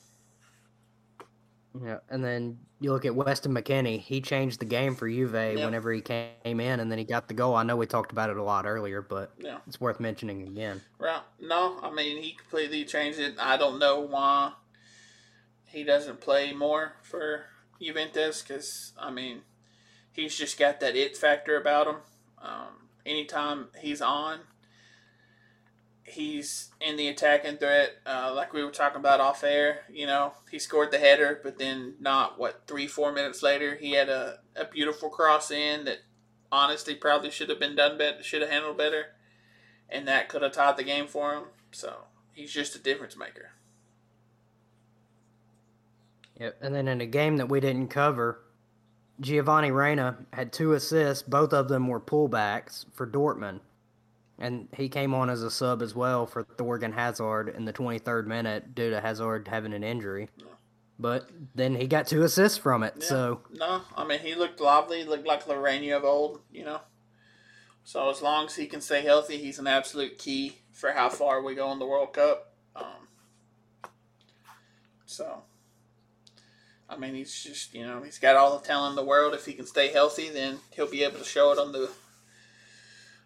Yeah, and then you look at Weston McKennie. He changed the game for Juve Yeah. whenever he came in, and then he got the goal. I know we talked about it a lot earlier, but Yeah. it's worth mentioning again. Right. No, I mean, he completely changed it. I don't know why he doesn't play more for Juventus because, I mean, he's just got that it factor about him. Um, anytime he's on, he's in the attacking threat. Uh, like we were talking about off air, you know, he scored the header, but then not, what, three, four minutes later, he had a, a beautiful cross in that honestly probably should have been done better, should have handled better and that could have tied the game for him. So he's just a difference maker. Yep. And then in a game that we didn't cover, Giovanni Reyna had two assists. Both of them were pullbacks for Dortmund. And he came on as a sub as well for Thorgan Hazard in the 23rd minute due to Hazard having an injury. But then he got two assists from it. So, No, I mean he looked lively, looked like Lorraine of old, you know. So as long as he can stay healthy, he's an absolute key for how far we go in the World Cup. Um, so, I mean, he's just you know he's got all the talent in the world. If he can stay healthy, then he'll be able to show it on the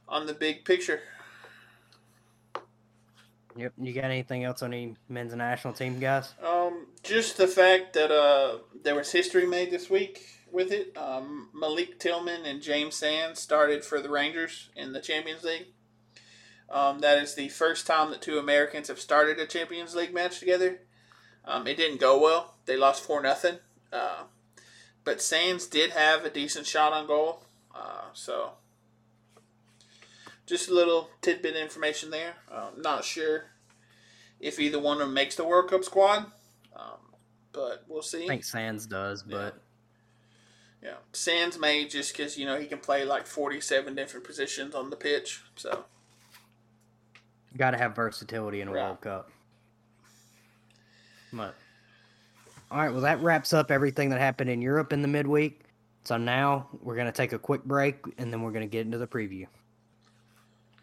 on the big picture. yep. You got anything else on the men's national team, guys? Um, just the fact that uh, there was history made this week with it. Um, Malik Tillman and James Sands started for the Rangers in the Champions League. Um, that is the first time that two Americans have started a Champions League match together. Um, it didn't go well. They lost four nothing. Uh, but Sands did have a decent shot on goal. Uh, so just a little tidbit information there. Um, not sure if either one of them makes the World Cup squad, um, but we'll see. I think Sands does, but Yeah, Sands may just because you know he can play like forty-seven different positions on the pitch. So got to have versatility in a Right. World Cup. But, all right, well, that wraps up everything that happened in Europe in the midweek. So now we're going to take a quick break and then we're going to get into the preview.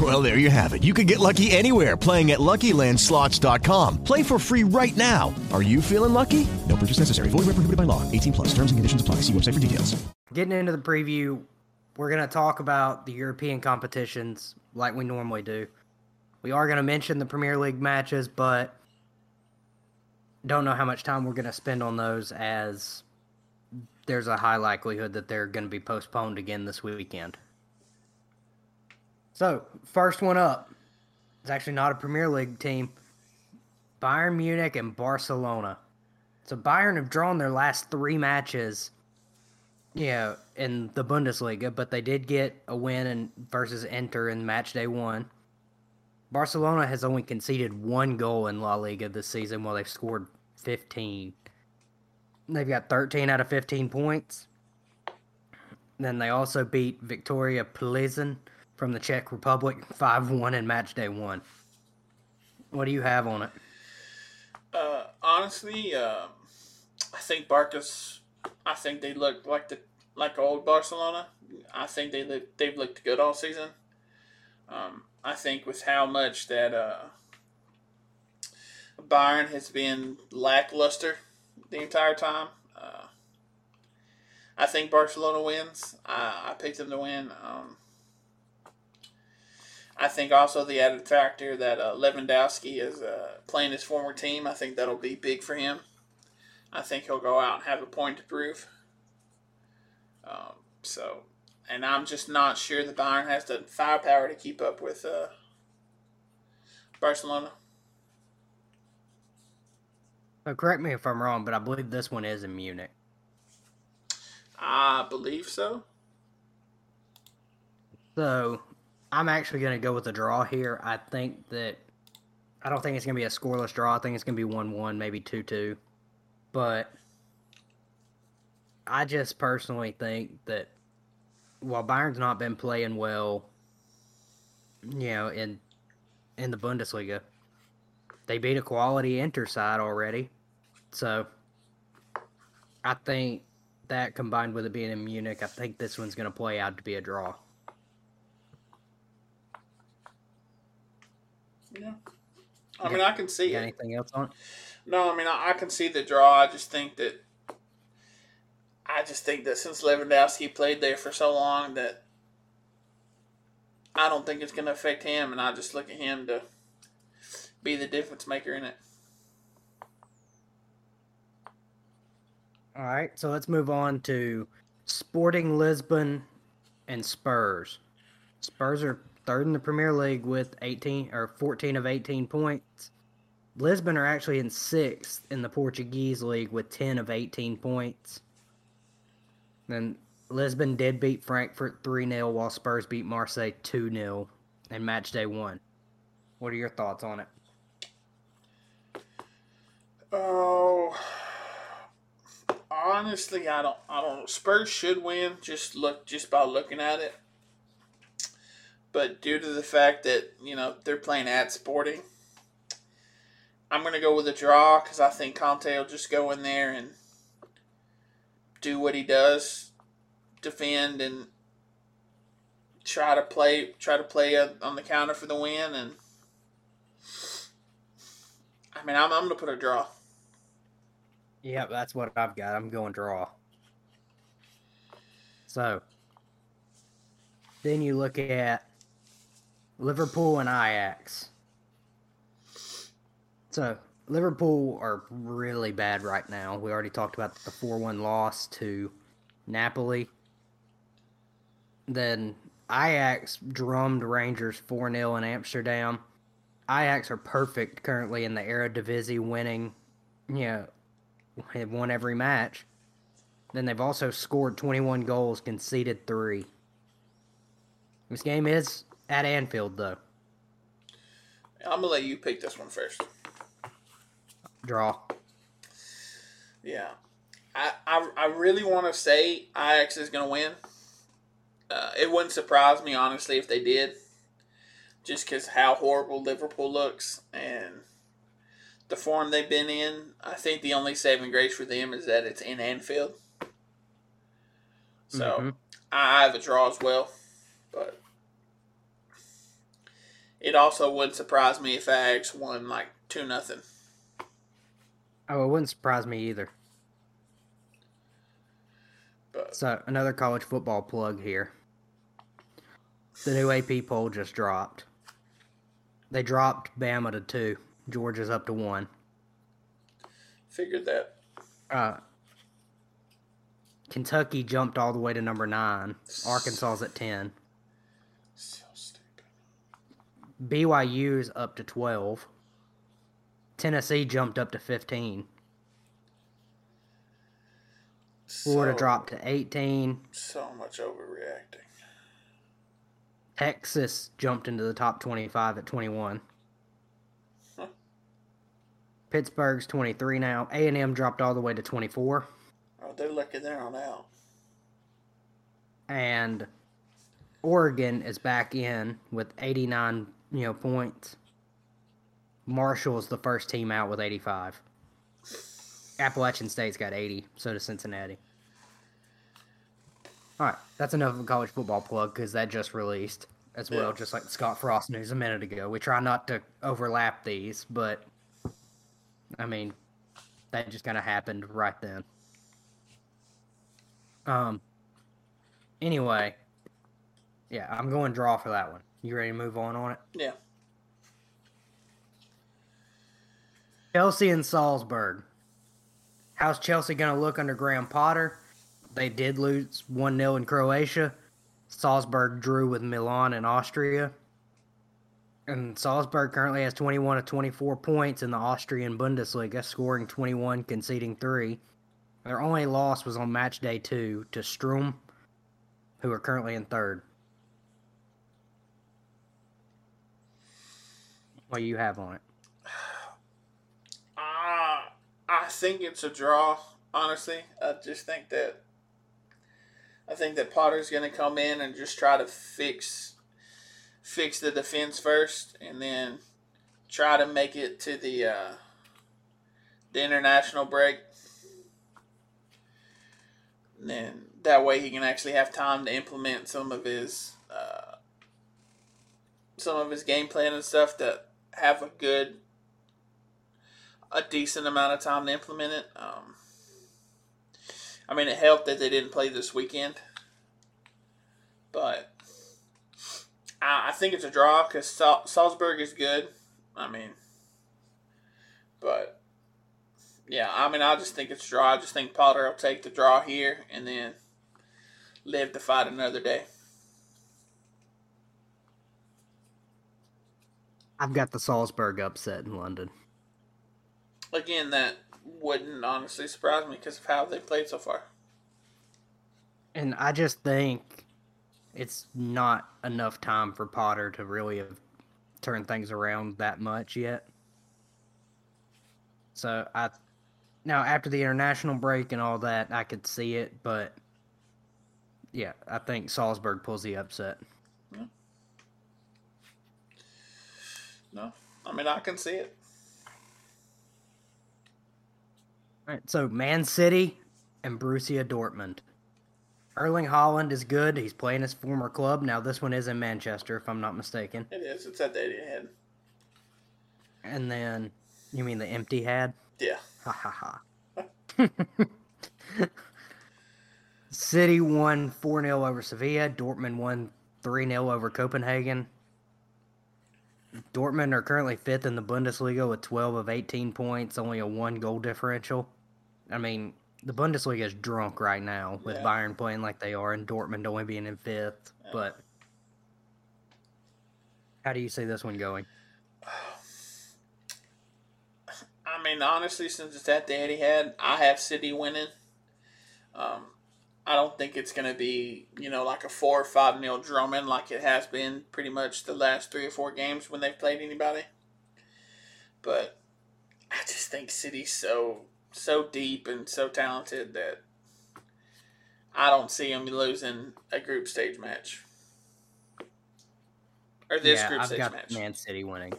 Well, there you have it. You can get lucky anywhere playing at LuckyLandSlots.com. Play for free right now. Are you feeling lucky? No purchase necessary. Void where prohibited by law. 18 plus. Terms and conditions apply. See website for details. getting into the preview, we're going to talk about the European competitions like we normally do. We are going to mention the Premier League matches, but don't know how much time we're going to spend on those as there's a high likelihood that they're going to be postponed again this weekend. So, first one up is actually not a Premier League team Bayern Munich and Barcelona. So Bayern have drawn their last three matches, yeah, in the Bundesliga, but they did get a win in, versus Inter in match day one. Barcelona has only conceded one goal in La Liga this season, while they've scored 15. They've got 13 out of 15 points. Then they also beat Viktoria Plzeň from the Czech Republic 5 1 in match day one. What do you have on it? Uh, honestly, uh, I think Barca's. I think they look like the like old Barcelona. I think they look, they've looked good all season. Um, I think with how much that uh, Bayern has been lackluster the entire time. Uh, I think Barcelona wins. I, I picked them to win. Um, I think also the added factor that uh, Lewandowski is uh, playing his former team. I think that'll be big for him. I think he'll go out and have a point to prove. Um, so, and I'm just not sure the Bayern has the firepower to keep up with uh, Barcelona. So correct me if I'm wrong, but I believe this one is in Munich. I believe so. So I'm actually going to go with a draw here. I think that I don't think it's going to be a scoreless draw. I think it's going to be 1 1, maybe 2 2. But I just personally think that while Bayern's not been playing well, you know, in in the Bundesliga, they beat a quality Inter side already. So I think that combined with it being in Munich, I think this one's going to play out to be a draw. Yeah. I mean, I can see it. anything else on it? No, I mean, I, I can see the draw. I just think that. I just think that since Lewandowski played there for so long, that I don't think it's going to affect him, and I just look at him to be the difference maker in it. All right, so let's move on to Sporting Lisbon and Spurs. Spurs are third in the Premier League with 18 or 14 of 18 points. Lisbon are actually in sixth in the Portuguese league with 10 of 18 points. Then Lisbon did beat Frankfurt 3 0, while Spurs beat Marseille 2 0 in match day one. What are your thoughts on it? Oh, honestly, I don't. I don't. Spurs should win. Just look, just by looking at it. But due to the fact that you know they're playing at Sporting, I'm gonna go with a draw because I think Conte will just go in there and do what he does, defend and try to play, try to play on the counter for the win. And I mean, I'm, I'm gonna put a draw. Yep, that's what I've got. I'm going draw. So, then you look at Liverpool and Ajax. So, Liverpool are really bad right now. We already talked about the 4 1 loss to Napoli. Then Ajax drummed Rangers 4 0 in Amsterdam. Ajax are perfect currently in the Eredivisie, winning, you know, have won every match. Then they've also scored 21 goals, conceded three. This game is at Anfield, though. I'm gonna let you pick this one first. Draw. Yeah, I I, I really want to say Ajax is gonna win. Uh, it wouldn't surprise me honestly if they did, just because how horrible Liverpool looks and the form they've been in. I think the only saving grace for them is that it's in Anfield. So Mhm. I have a draw as well, but it also wouldn't surprise me if Ajax won like two nothing. Oh, it wouldn't surprise me either. But So, another college football plug here. The new AP poll just dropped. They dropped Bama to two. Georgia's up to one. figured that. Uh, Kentucky jumped all the way to number nine. Arkansas's at ten. So stupid. BYU's up to twelve. Tennessee jumped up to fifteen. Florida So- dropped to 18. So much overreacting. Texas jumped into the top 25 at 21. Pittsburgh's 23 now. A&M dropped all the way to 24. Oh, they're looking they're on out. And Oregon is back in with 89, you know, points. Marshall's the first team out with 85. Appalachian State's got 80, so does Cincinnati. All right, that's enough of a college football plug because that just released as well, Yeah. just like Scott Frost news a minute ago. We try not to overlap these, but I mean, that just kind of happened right then. Um. Anyway, yeah, I'm going draw for that one. You ready to move on on it? Yeah. Chelsea and Salzburg. How's Chelsea going to look under Graham Potter? They did lose 1 0 in Croatia. Salzburg drew with Milan and Austria. And Salzburg currently has 21 to 24 points in the Austrian Bundesliga, scoring 21, conceding 3. Their only loss was on match day 2 to Sturm, who are currently in third. What you have on it? Uh, I think it's a draw. Honestly, I just think that I think that Potter's going to come in and just try to fix fix the defense first, and then try to make it to the uh, the international break. And then that way he can actually have time to implement some of his uh, some of his game plan and stuff that have a good a decent amount of time to implement it. Um, I mean, it helped that they didn't play this weekend, but I, I think it's a draw because Sal- Salzburg is good. I mean, but yeah, I mean, I just think it's a draw. I just think Potter will take the draw here and then live to fight another day. I've got the Salzburg upset in London. Again, that wouldn't honestly surprise me because of how they played so far. And I just think it's not enough time for Potter to really have turned things around that much yet. So I now after the international break and all that, I could see it, but yeah, I think Salzburg pulls the upset. No, I mean I can see it. All right, so Man City and Borussia Dortmund. Erling Haaland is good. He's playing his former club. Now this one is in Manchester, if I'm not mistaken. It is. It's at the Etihad. And then you mean the empty had? Yeah. Ha ha ha. City won 4 0 over Sevilla. Dortmund won 3 0 over Copenhagen. Dortmund are currently fifth in the Bundesliga with 12 of 18 points, only a one goal differential. I mean, the Bundesliga is drunk right now with Yeah. Bayern playing like they are and Dortmund only being in fifth. But how do you see this one going? I mean, honestly, since it's at the Etihad, I have City winning. Um, I don't think it's going to be, you know, like a 4 or 5 nil drumming like it has been pretty much the last three or four games when they've played anybody. But I just think City's so so deep and so talented that I don't see them losing a group stage match. Or this yeah, group I've stage got match. Man City winning.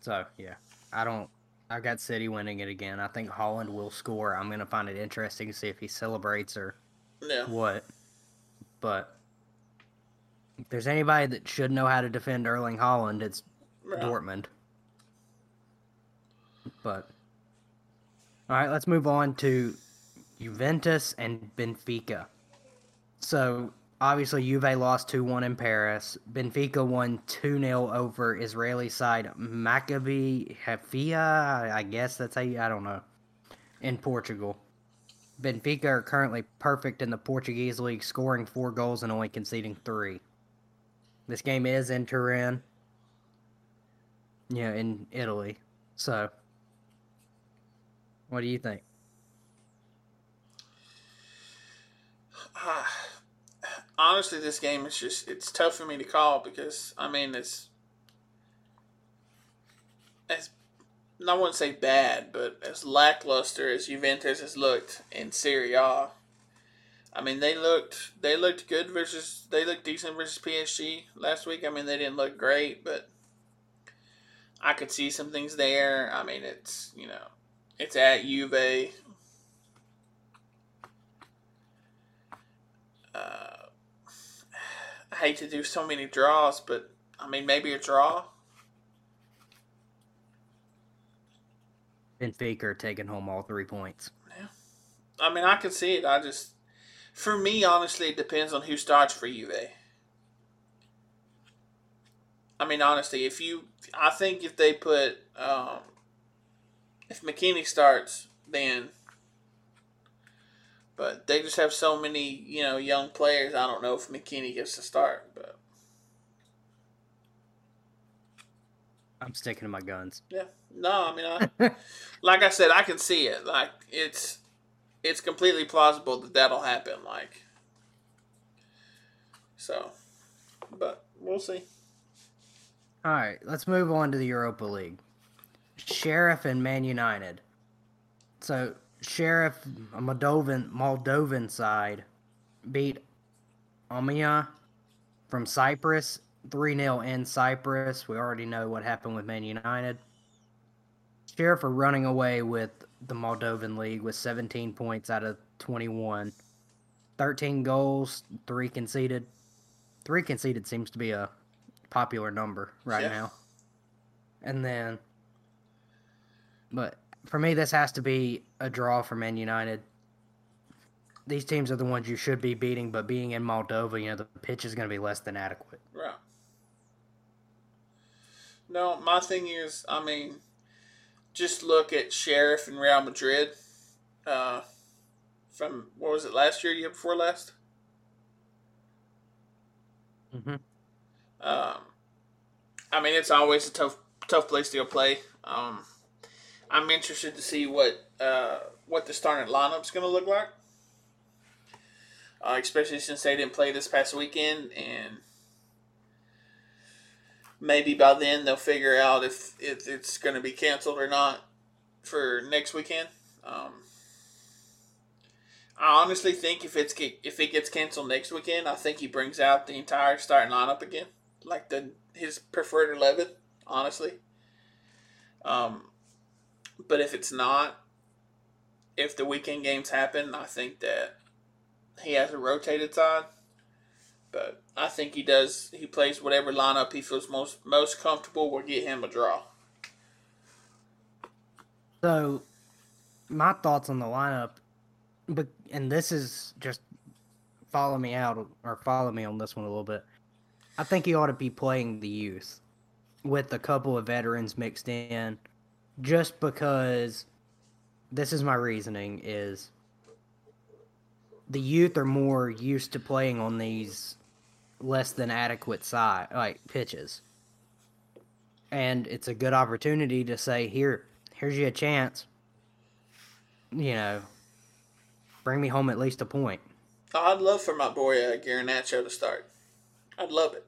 So yeah, I don't. I've got City winning it again. I think Haaland will score. I'm gonna find it interesting to see if he celebrates or Yeah. what. But if there's anybody that should know how to defend Erling Haaland, it's Yeah. Dortmund. But all right, let's move on to Juventus and Benfica. So obviously Juve lost 2-1 in Paris. Benfica won 2-0 over Israeli side Maccabi Haifa. I guess that's how you, I don't know. In Portugal. Benfica are currently perfect in the Portuguese league, scoring four goals and only conceding three. This game is in Turin. Yeah, in Italy. So, what do you think? Uh, honestly, this game is just it's tough for me to call because I mean it's as I wouldn't say bad, but as lackluster as Juventus has looked in Serie A. I mean, they looked they looked good versus they looked decent versus PSG last week. I mean, they didn't look great, but I could see some things there. I mean, it's you know, it's at Juve. Uh, hate to do so many draws, but I mean, maybe a draw. Benfica taking home all three points. Yeah. I mean, I can see it. I just, for me, honestly, it depends on who starts for Juve. I mean, honestly, if you, I think if they put, um, if McKennie starts, then, but they just have so many, you know, young players. I don't know if McKennie gets to start, but I'm sticking to my guns. Yeah. No, I mean, I, like I said, I can see it. Like it's, it's completely plausible that that'll happen. Like, so, but we'll see. All right, let's move on to the Europa League. Sheriff and Man United. So Sheriff, Moldovan Moldovan side, beat Omonia from Cyprus 3 0 in Cyprus. We already know what happened with Man United. Sheriff are running away with the Moldovan League with 17 points out of 21. 13 goals, 3 conceded. 3 conceded seems to be a popular number right Yeah. now. And then, but for me, this has to be a draw for Man United. These teams are the ones you should be beating, but being in Moldova, you know, the pitch is going to be less than adequate. Right. No, my thing is, I mean, just look at Sheriff and Real Madrid. Uh, from what was it last year? Year before last. Mm-hmm. Um, I mean, it's always a tough, tough place to go play. Um, I'm interested to see what uh, what the starting lineup's going to look like, uh, especially since they didn't play this past weekend, and maybe by then they'll figure out if, if it's going to be canceled or not for next weekend. Um, I honestly think if it's if it gets canceled next weekend, I think he brings out the entire starting lineup again, like the his preferred eleven. Honestly, um, but if it's not, if the weekend games happen, I think that he has a rotated side. But I think he does. He plays whatever lineup he feels most most comfortable will get him a draw. So, my thoughts on the lineup, but and this is just follow me out or follow me on this one a little bit. I think he ought to be playing the youth with a couple of veterans mixed in, just because. This is my reasoning: is the youth are more used to playing on these less than adequate side like pitches, and it's a good opportunity to say here here's you a chance. You know, bring me home at least a point. Oh, I'd love for my boy uh, Garnacho to start. I'd love it.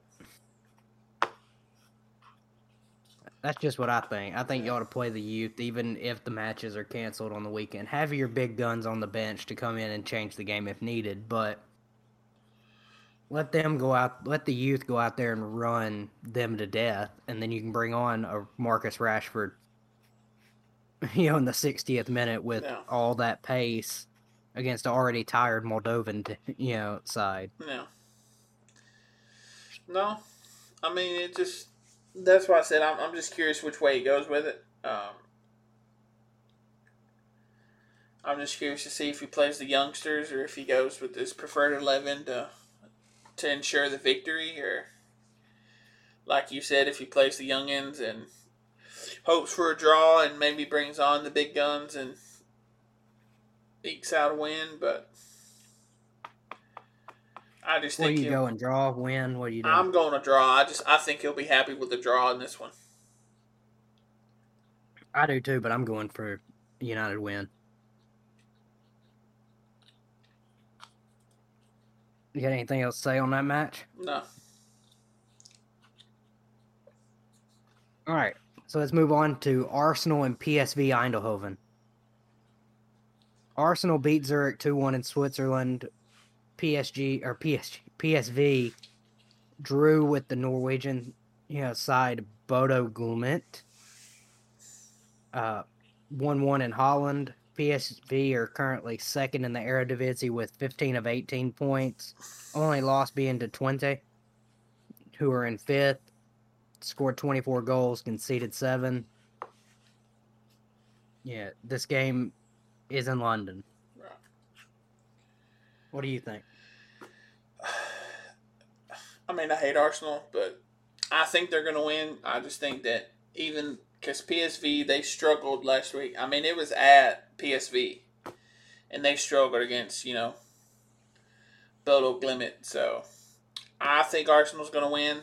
That's just what I think. I think you ought to play the youth, even if the matches are canceled on the weekend. Have your big guns on the bench to come in and change the game if needed, but let them go out. Let the youth go out there and run them to death, and then you can bring on a Marcus Rashford. You know, in the 60th minute with Yeah. all that pace against an already tired Moldovan, t- you know, side. No. No, I mean it just. That's why I said I'm. I'm just curious which way he goes with it. Um, I'm just curious to see if he plays the youngsters or if he goes with his preferred eleven to to ensure the victory, or like you said, if he plays the youngins and hopes for a draw and maybe brings on the big guns and ekes out a win. But I just Where think you go and draw, win? What do you do? I'm going to draw. I just I think he'll be happy with the draw in this one. I do too, but I'm going for United win. You got anything else to say on that match? No. All right. So let's move on to Arsenal and PSV Eindhoven. Arsenal beat Zurich 2 1 in Switzerland. PSG or PSG PSV drew with the Norwegian you know, side Bodo Glimt. Uh, 1 1 in Holland. PSV are currently second in the Eredivisie with 15 of 18 points. Only loss being to Twente, who are in fifth. Scored 24 goals, conceded seven. Yeah, this game is in London. What do you think? I mean, I hate Arsenal, but I think they're going to win. I just think that even because PSV they struggled last week. I mean, it was at PSV, and they struggled against you know Bodo Glimt. So I think Arsenal's going to win.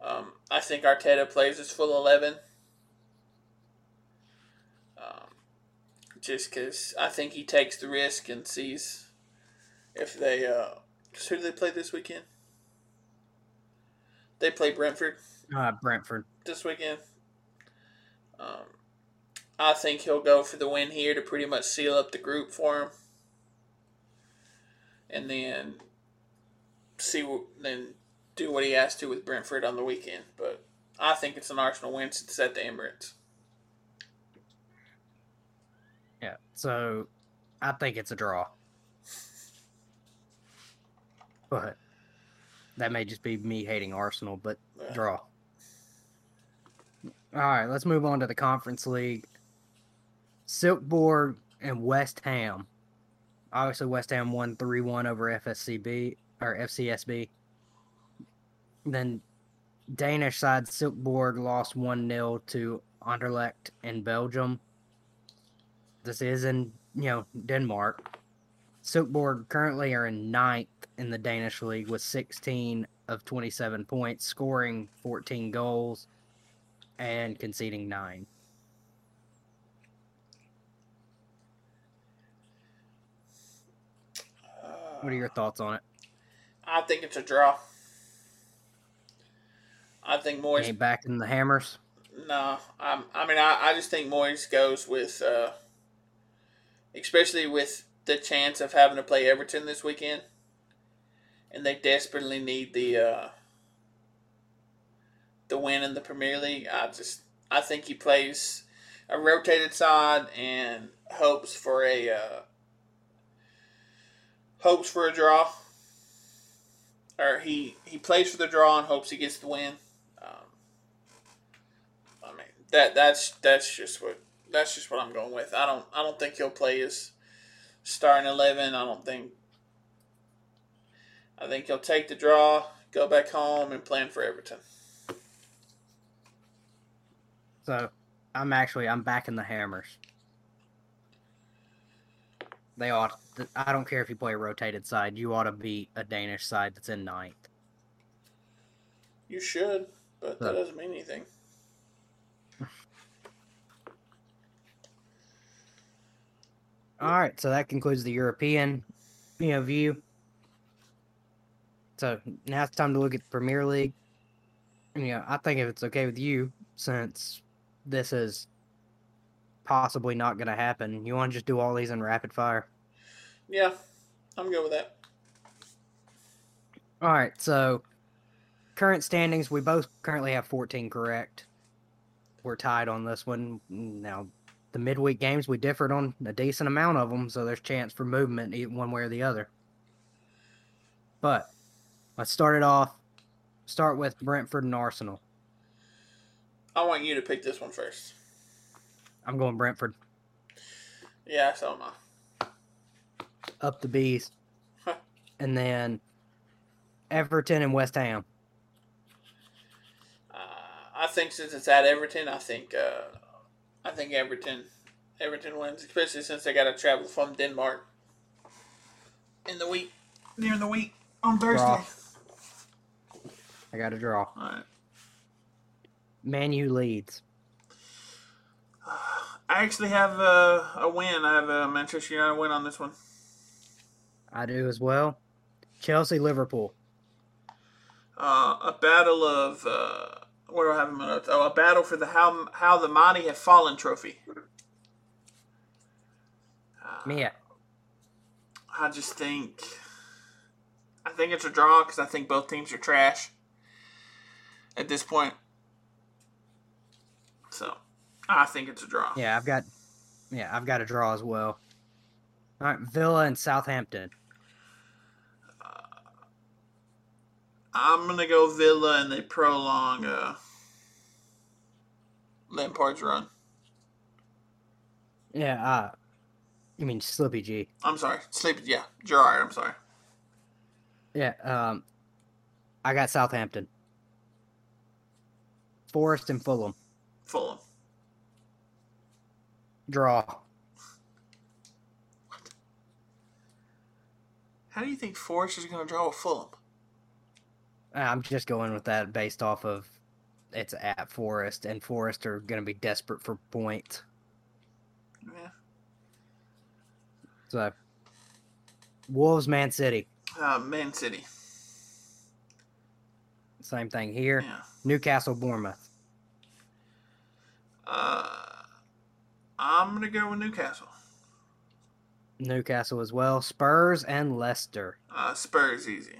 Um, I think Arteta plays his full eleven. Um, just because I think he takes the risk and sees if they. Uh, who do they play this weekend? They play Brentford. Uh, Brentford this weekend. Um, I think he'll go for the win here to pretty much seal up the group for him, and then see then do what he has to with Brentford on the weekend. But I think it's an Arsenal win since it's at the Emirates. Yeah, so I think it's a draw. But that may just be me hating Arsenal, but draw. All right, let's move on to the Conference League. Silkeborg and West Ham. Obviously, West Ham won 3 1 over FSCB or FCSB. Then Danish side Silkeborg lost 1 0 to Anderlecht in Belgium. This is in, you know, Denmark. Silkeborg currently are in ninth in the Danish league with 16 of 27 points, scoring 14 goals and conceding nine. What are your thoughts on it? I think it's a draw. I think Moyes. Ain't back in the hammers. No, I'm, I mean, I, I just think Moyes goes with, uh, especially with the chance of having to play Everton this weekend, and they desperately need the uh, the win in the Premier League. I just, I think he plays a rotated side and hopes for a uh, hopes for a draw, or he he plays for the draw and hopes he gets the win. Um, I mean that that's that's just what that's just what I'm going with. I don't I don't think he'll play his starting eleven. I don't think. I think he'll take the draw, go back home, and plan for Everton. So I'm actually I'm back in the hammers. They ought. I don't care if you play a rotated side. You ought to beat a Danish side that's in ninth. You should, but that doesn't mean anything. All right, so that concludes the European, you know, view. So now it's time to look at the Premier League. You know, I think if it's okay with you, since this is possibly not going to happen, you want to just do all these in rapid fire. Yeah, I'm good with that. All right, so current standings, we both currently have 14 correct. We're tied on this one. Now, the midweek games, we differed on a decent amount of them, so there's chance for movement one way or the other. But let's start it off. Start with Brentford and Arsenal. I want you to pick this one first. I'm going Brentford. Yeah, so am I. Up the bees. and then Everton and West Ham. I think since it's at Everton, I think uh, I think Everton Everton wins, especially since they got to travel from Denmark in the week near the week on Thursday. Draw. I got a draw. All right. Man U leads. I actually have a, a win. I have a Manchester United win on this one. I do as well. Chelsea Liverpool. Uh, a battle of uh, what do I have in my notes? Oh, a battle for the how how the mighty have fallen trophy. yeah. I just think I think it's a draw because I think both teams are trash at this point. So I think it's a draw. Yeah, I've got yeah, I've got a draw as well. All right, Villa and Southampton. I'm gonna go Villa and they prolong uh, Lampard's run. Yeah, uh you mean Slippy G. I'm sorry, sleep. Yeah, Gerrard. I'm sorry. Yeah, um I got Southampton. Forest and Fulham. Fulham. Draw. What? How do you think Forest is going to draw with Fulham? I'm just going with that based off of it's at Forest, and Forest are going to be desperate for points. Yeah. So, Wolves, Man City. Uh, Man City. Same thing here. Yeah. Newcastle, Bournemouth. Uh, I'm going to go with Newcastle. Newcastle as well. Spurs and Leicester. Uh, Spurs easy.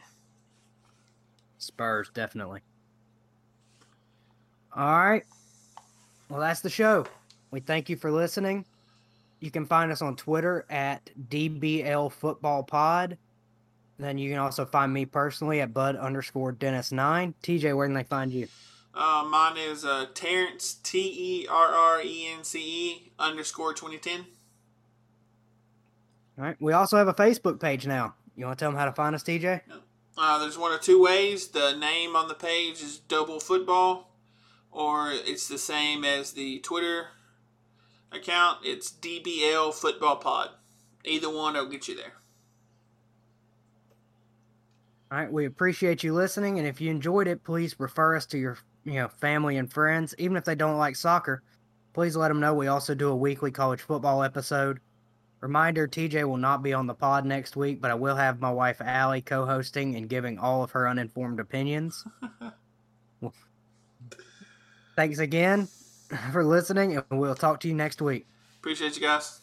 Spurs, definitely. All right. Well, that's the show. We thank you for listening. You can find us on Twitter at DBL Football Pod. Then you can also find me personally at Bud underscore Dennis9. TJ, where can they find you? Uh, mine is uh, Terrence, T E R R E N C E underscore 2010. All right. We also have a Facebook page now. You want to tell them how to find us, TJ? Uh, there's one or two ways. The name on the page is Double Football, or it's the same as the Twitter account. It's DBL Football Pod. Either one will get you there. All right, we appreciate you listening, and if you enjoyed it, please refer us to your you know family and friends. Even if they don't like soccer, please let them know we also do a weekly college football episode. Reminder: TJ will not be on the pod next week, but I will have my wife Allie co-hosting and giving all of her uninformed opinions. Well, Thanks again for listening, and we'll talk to you next week. Appreciate you guys.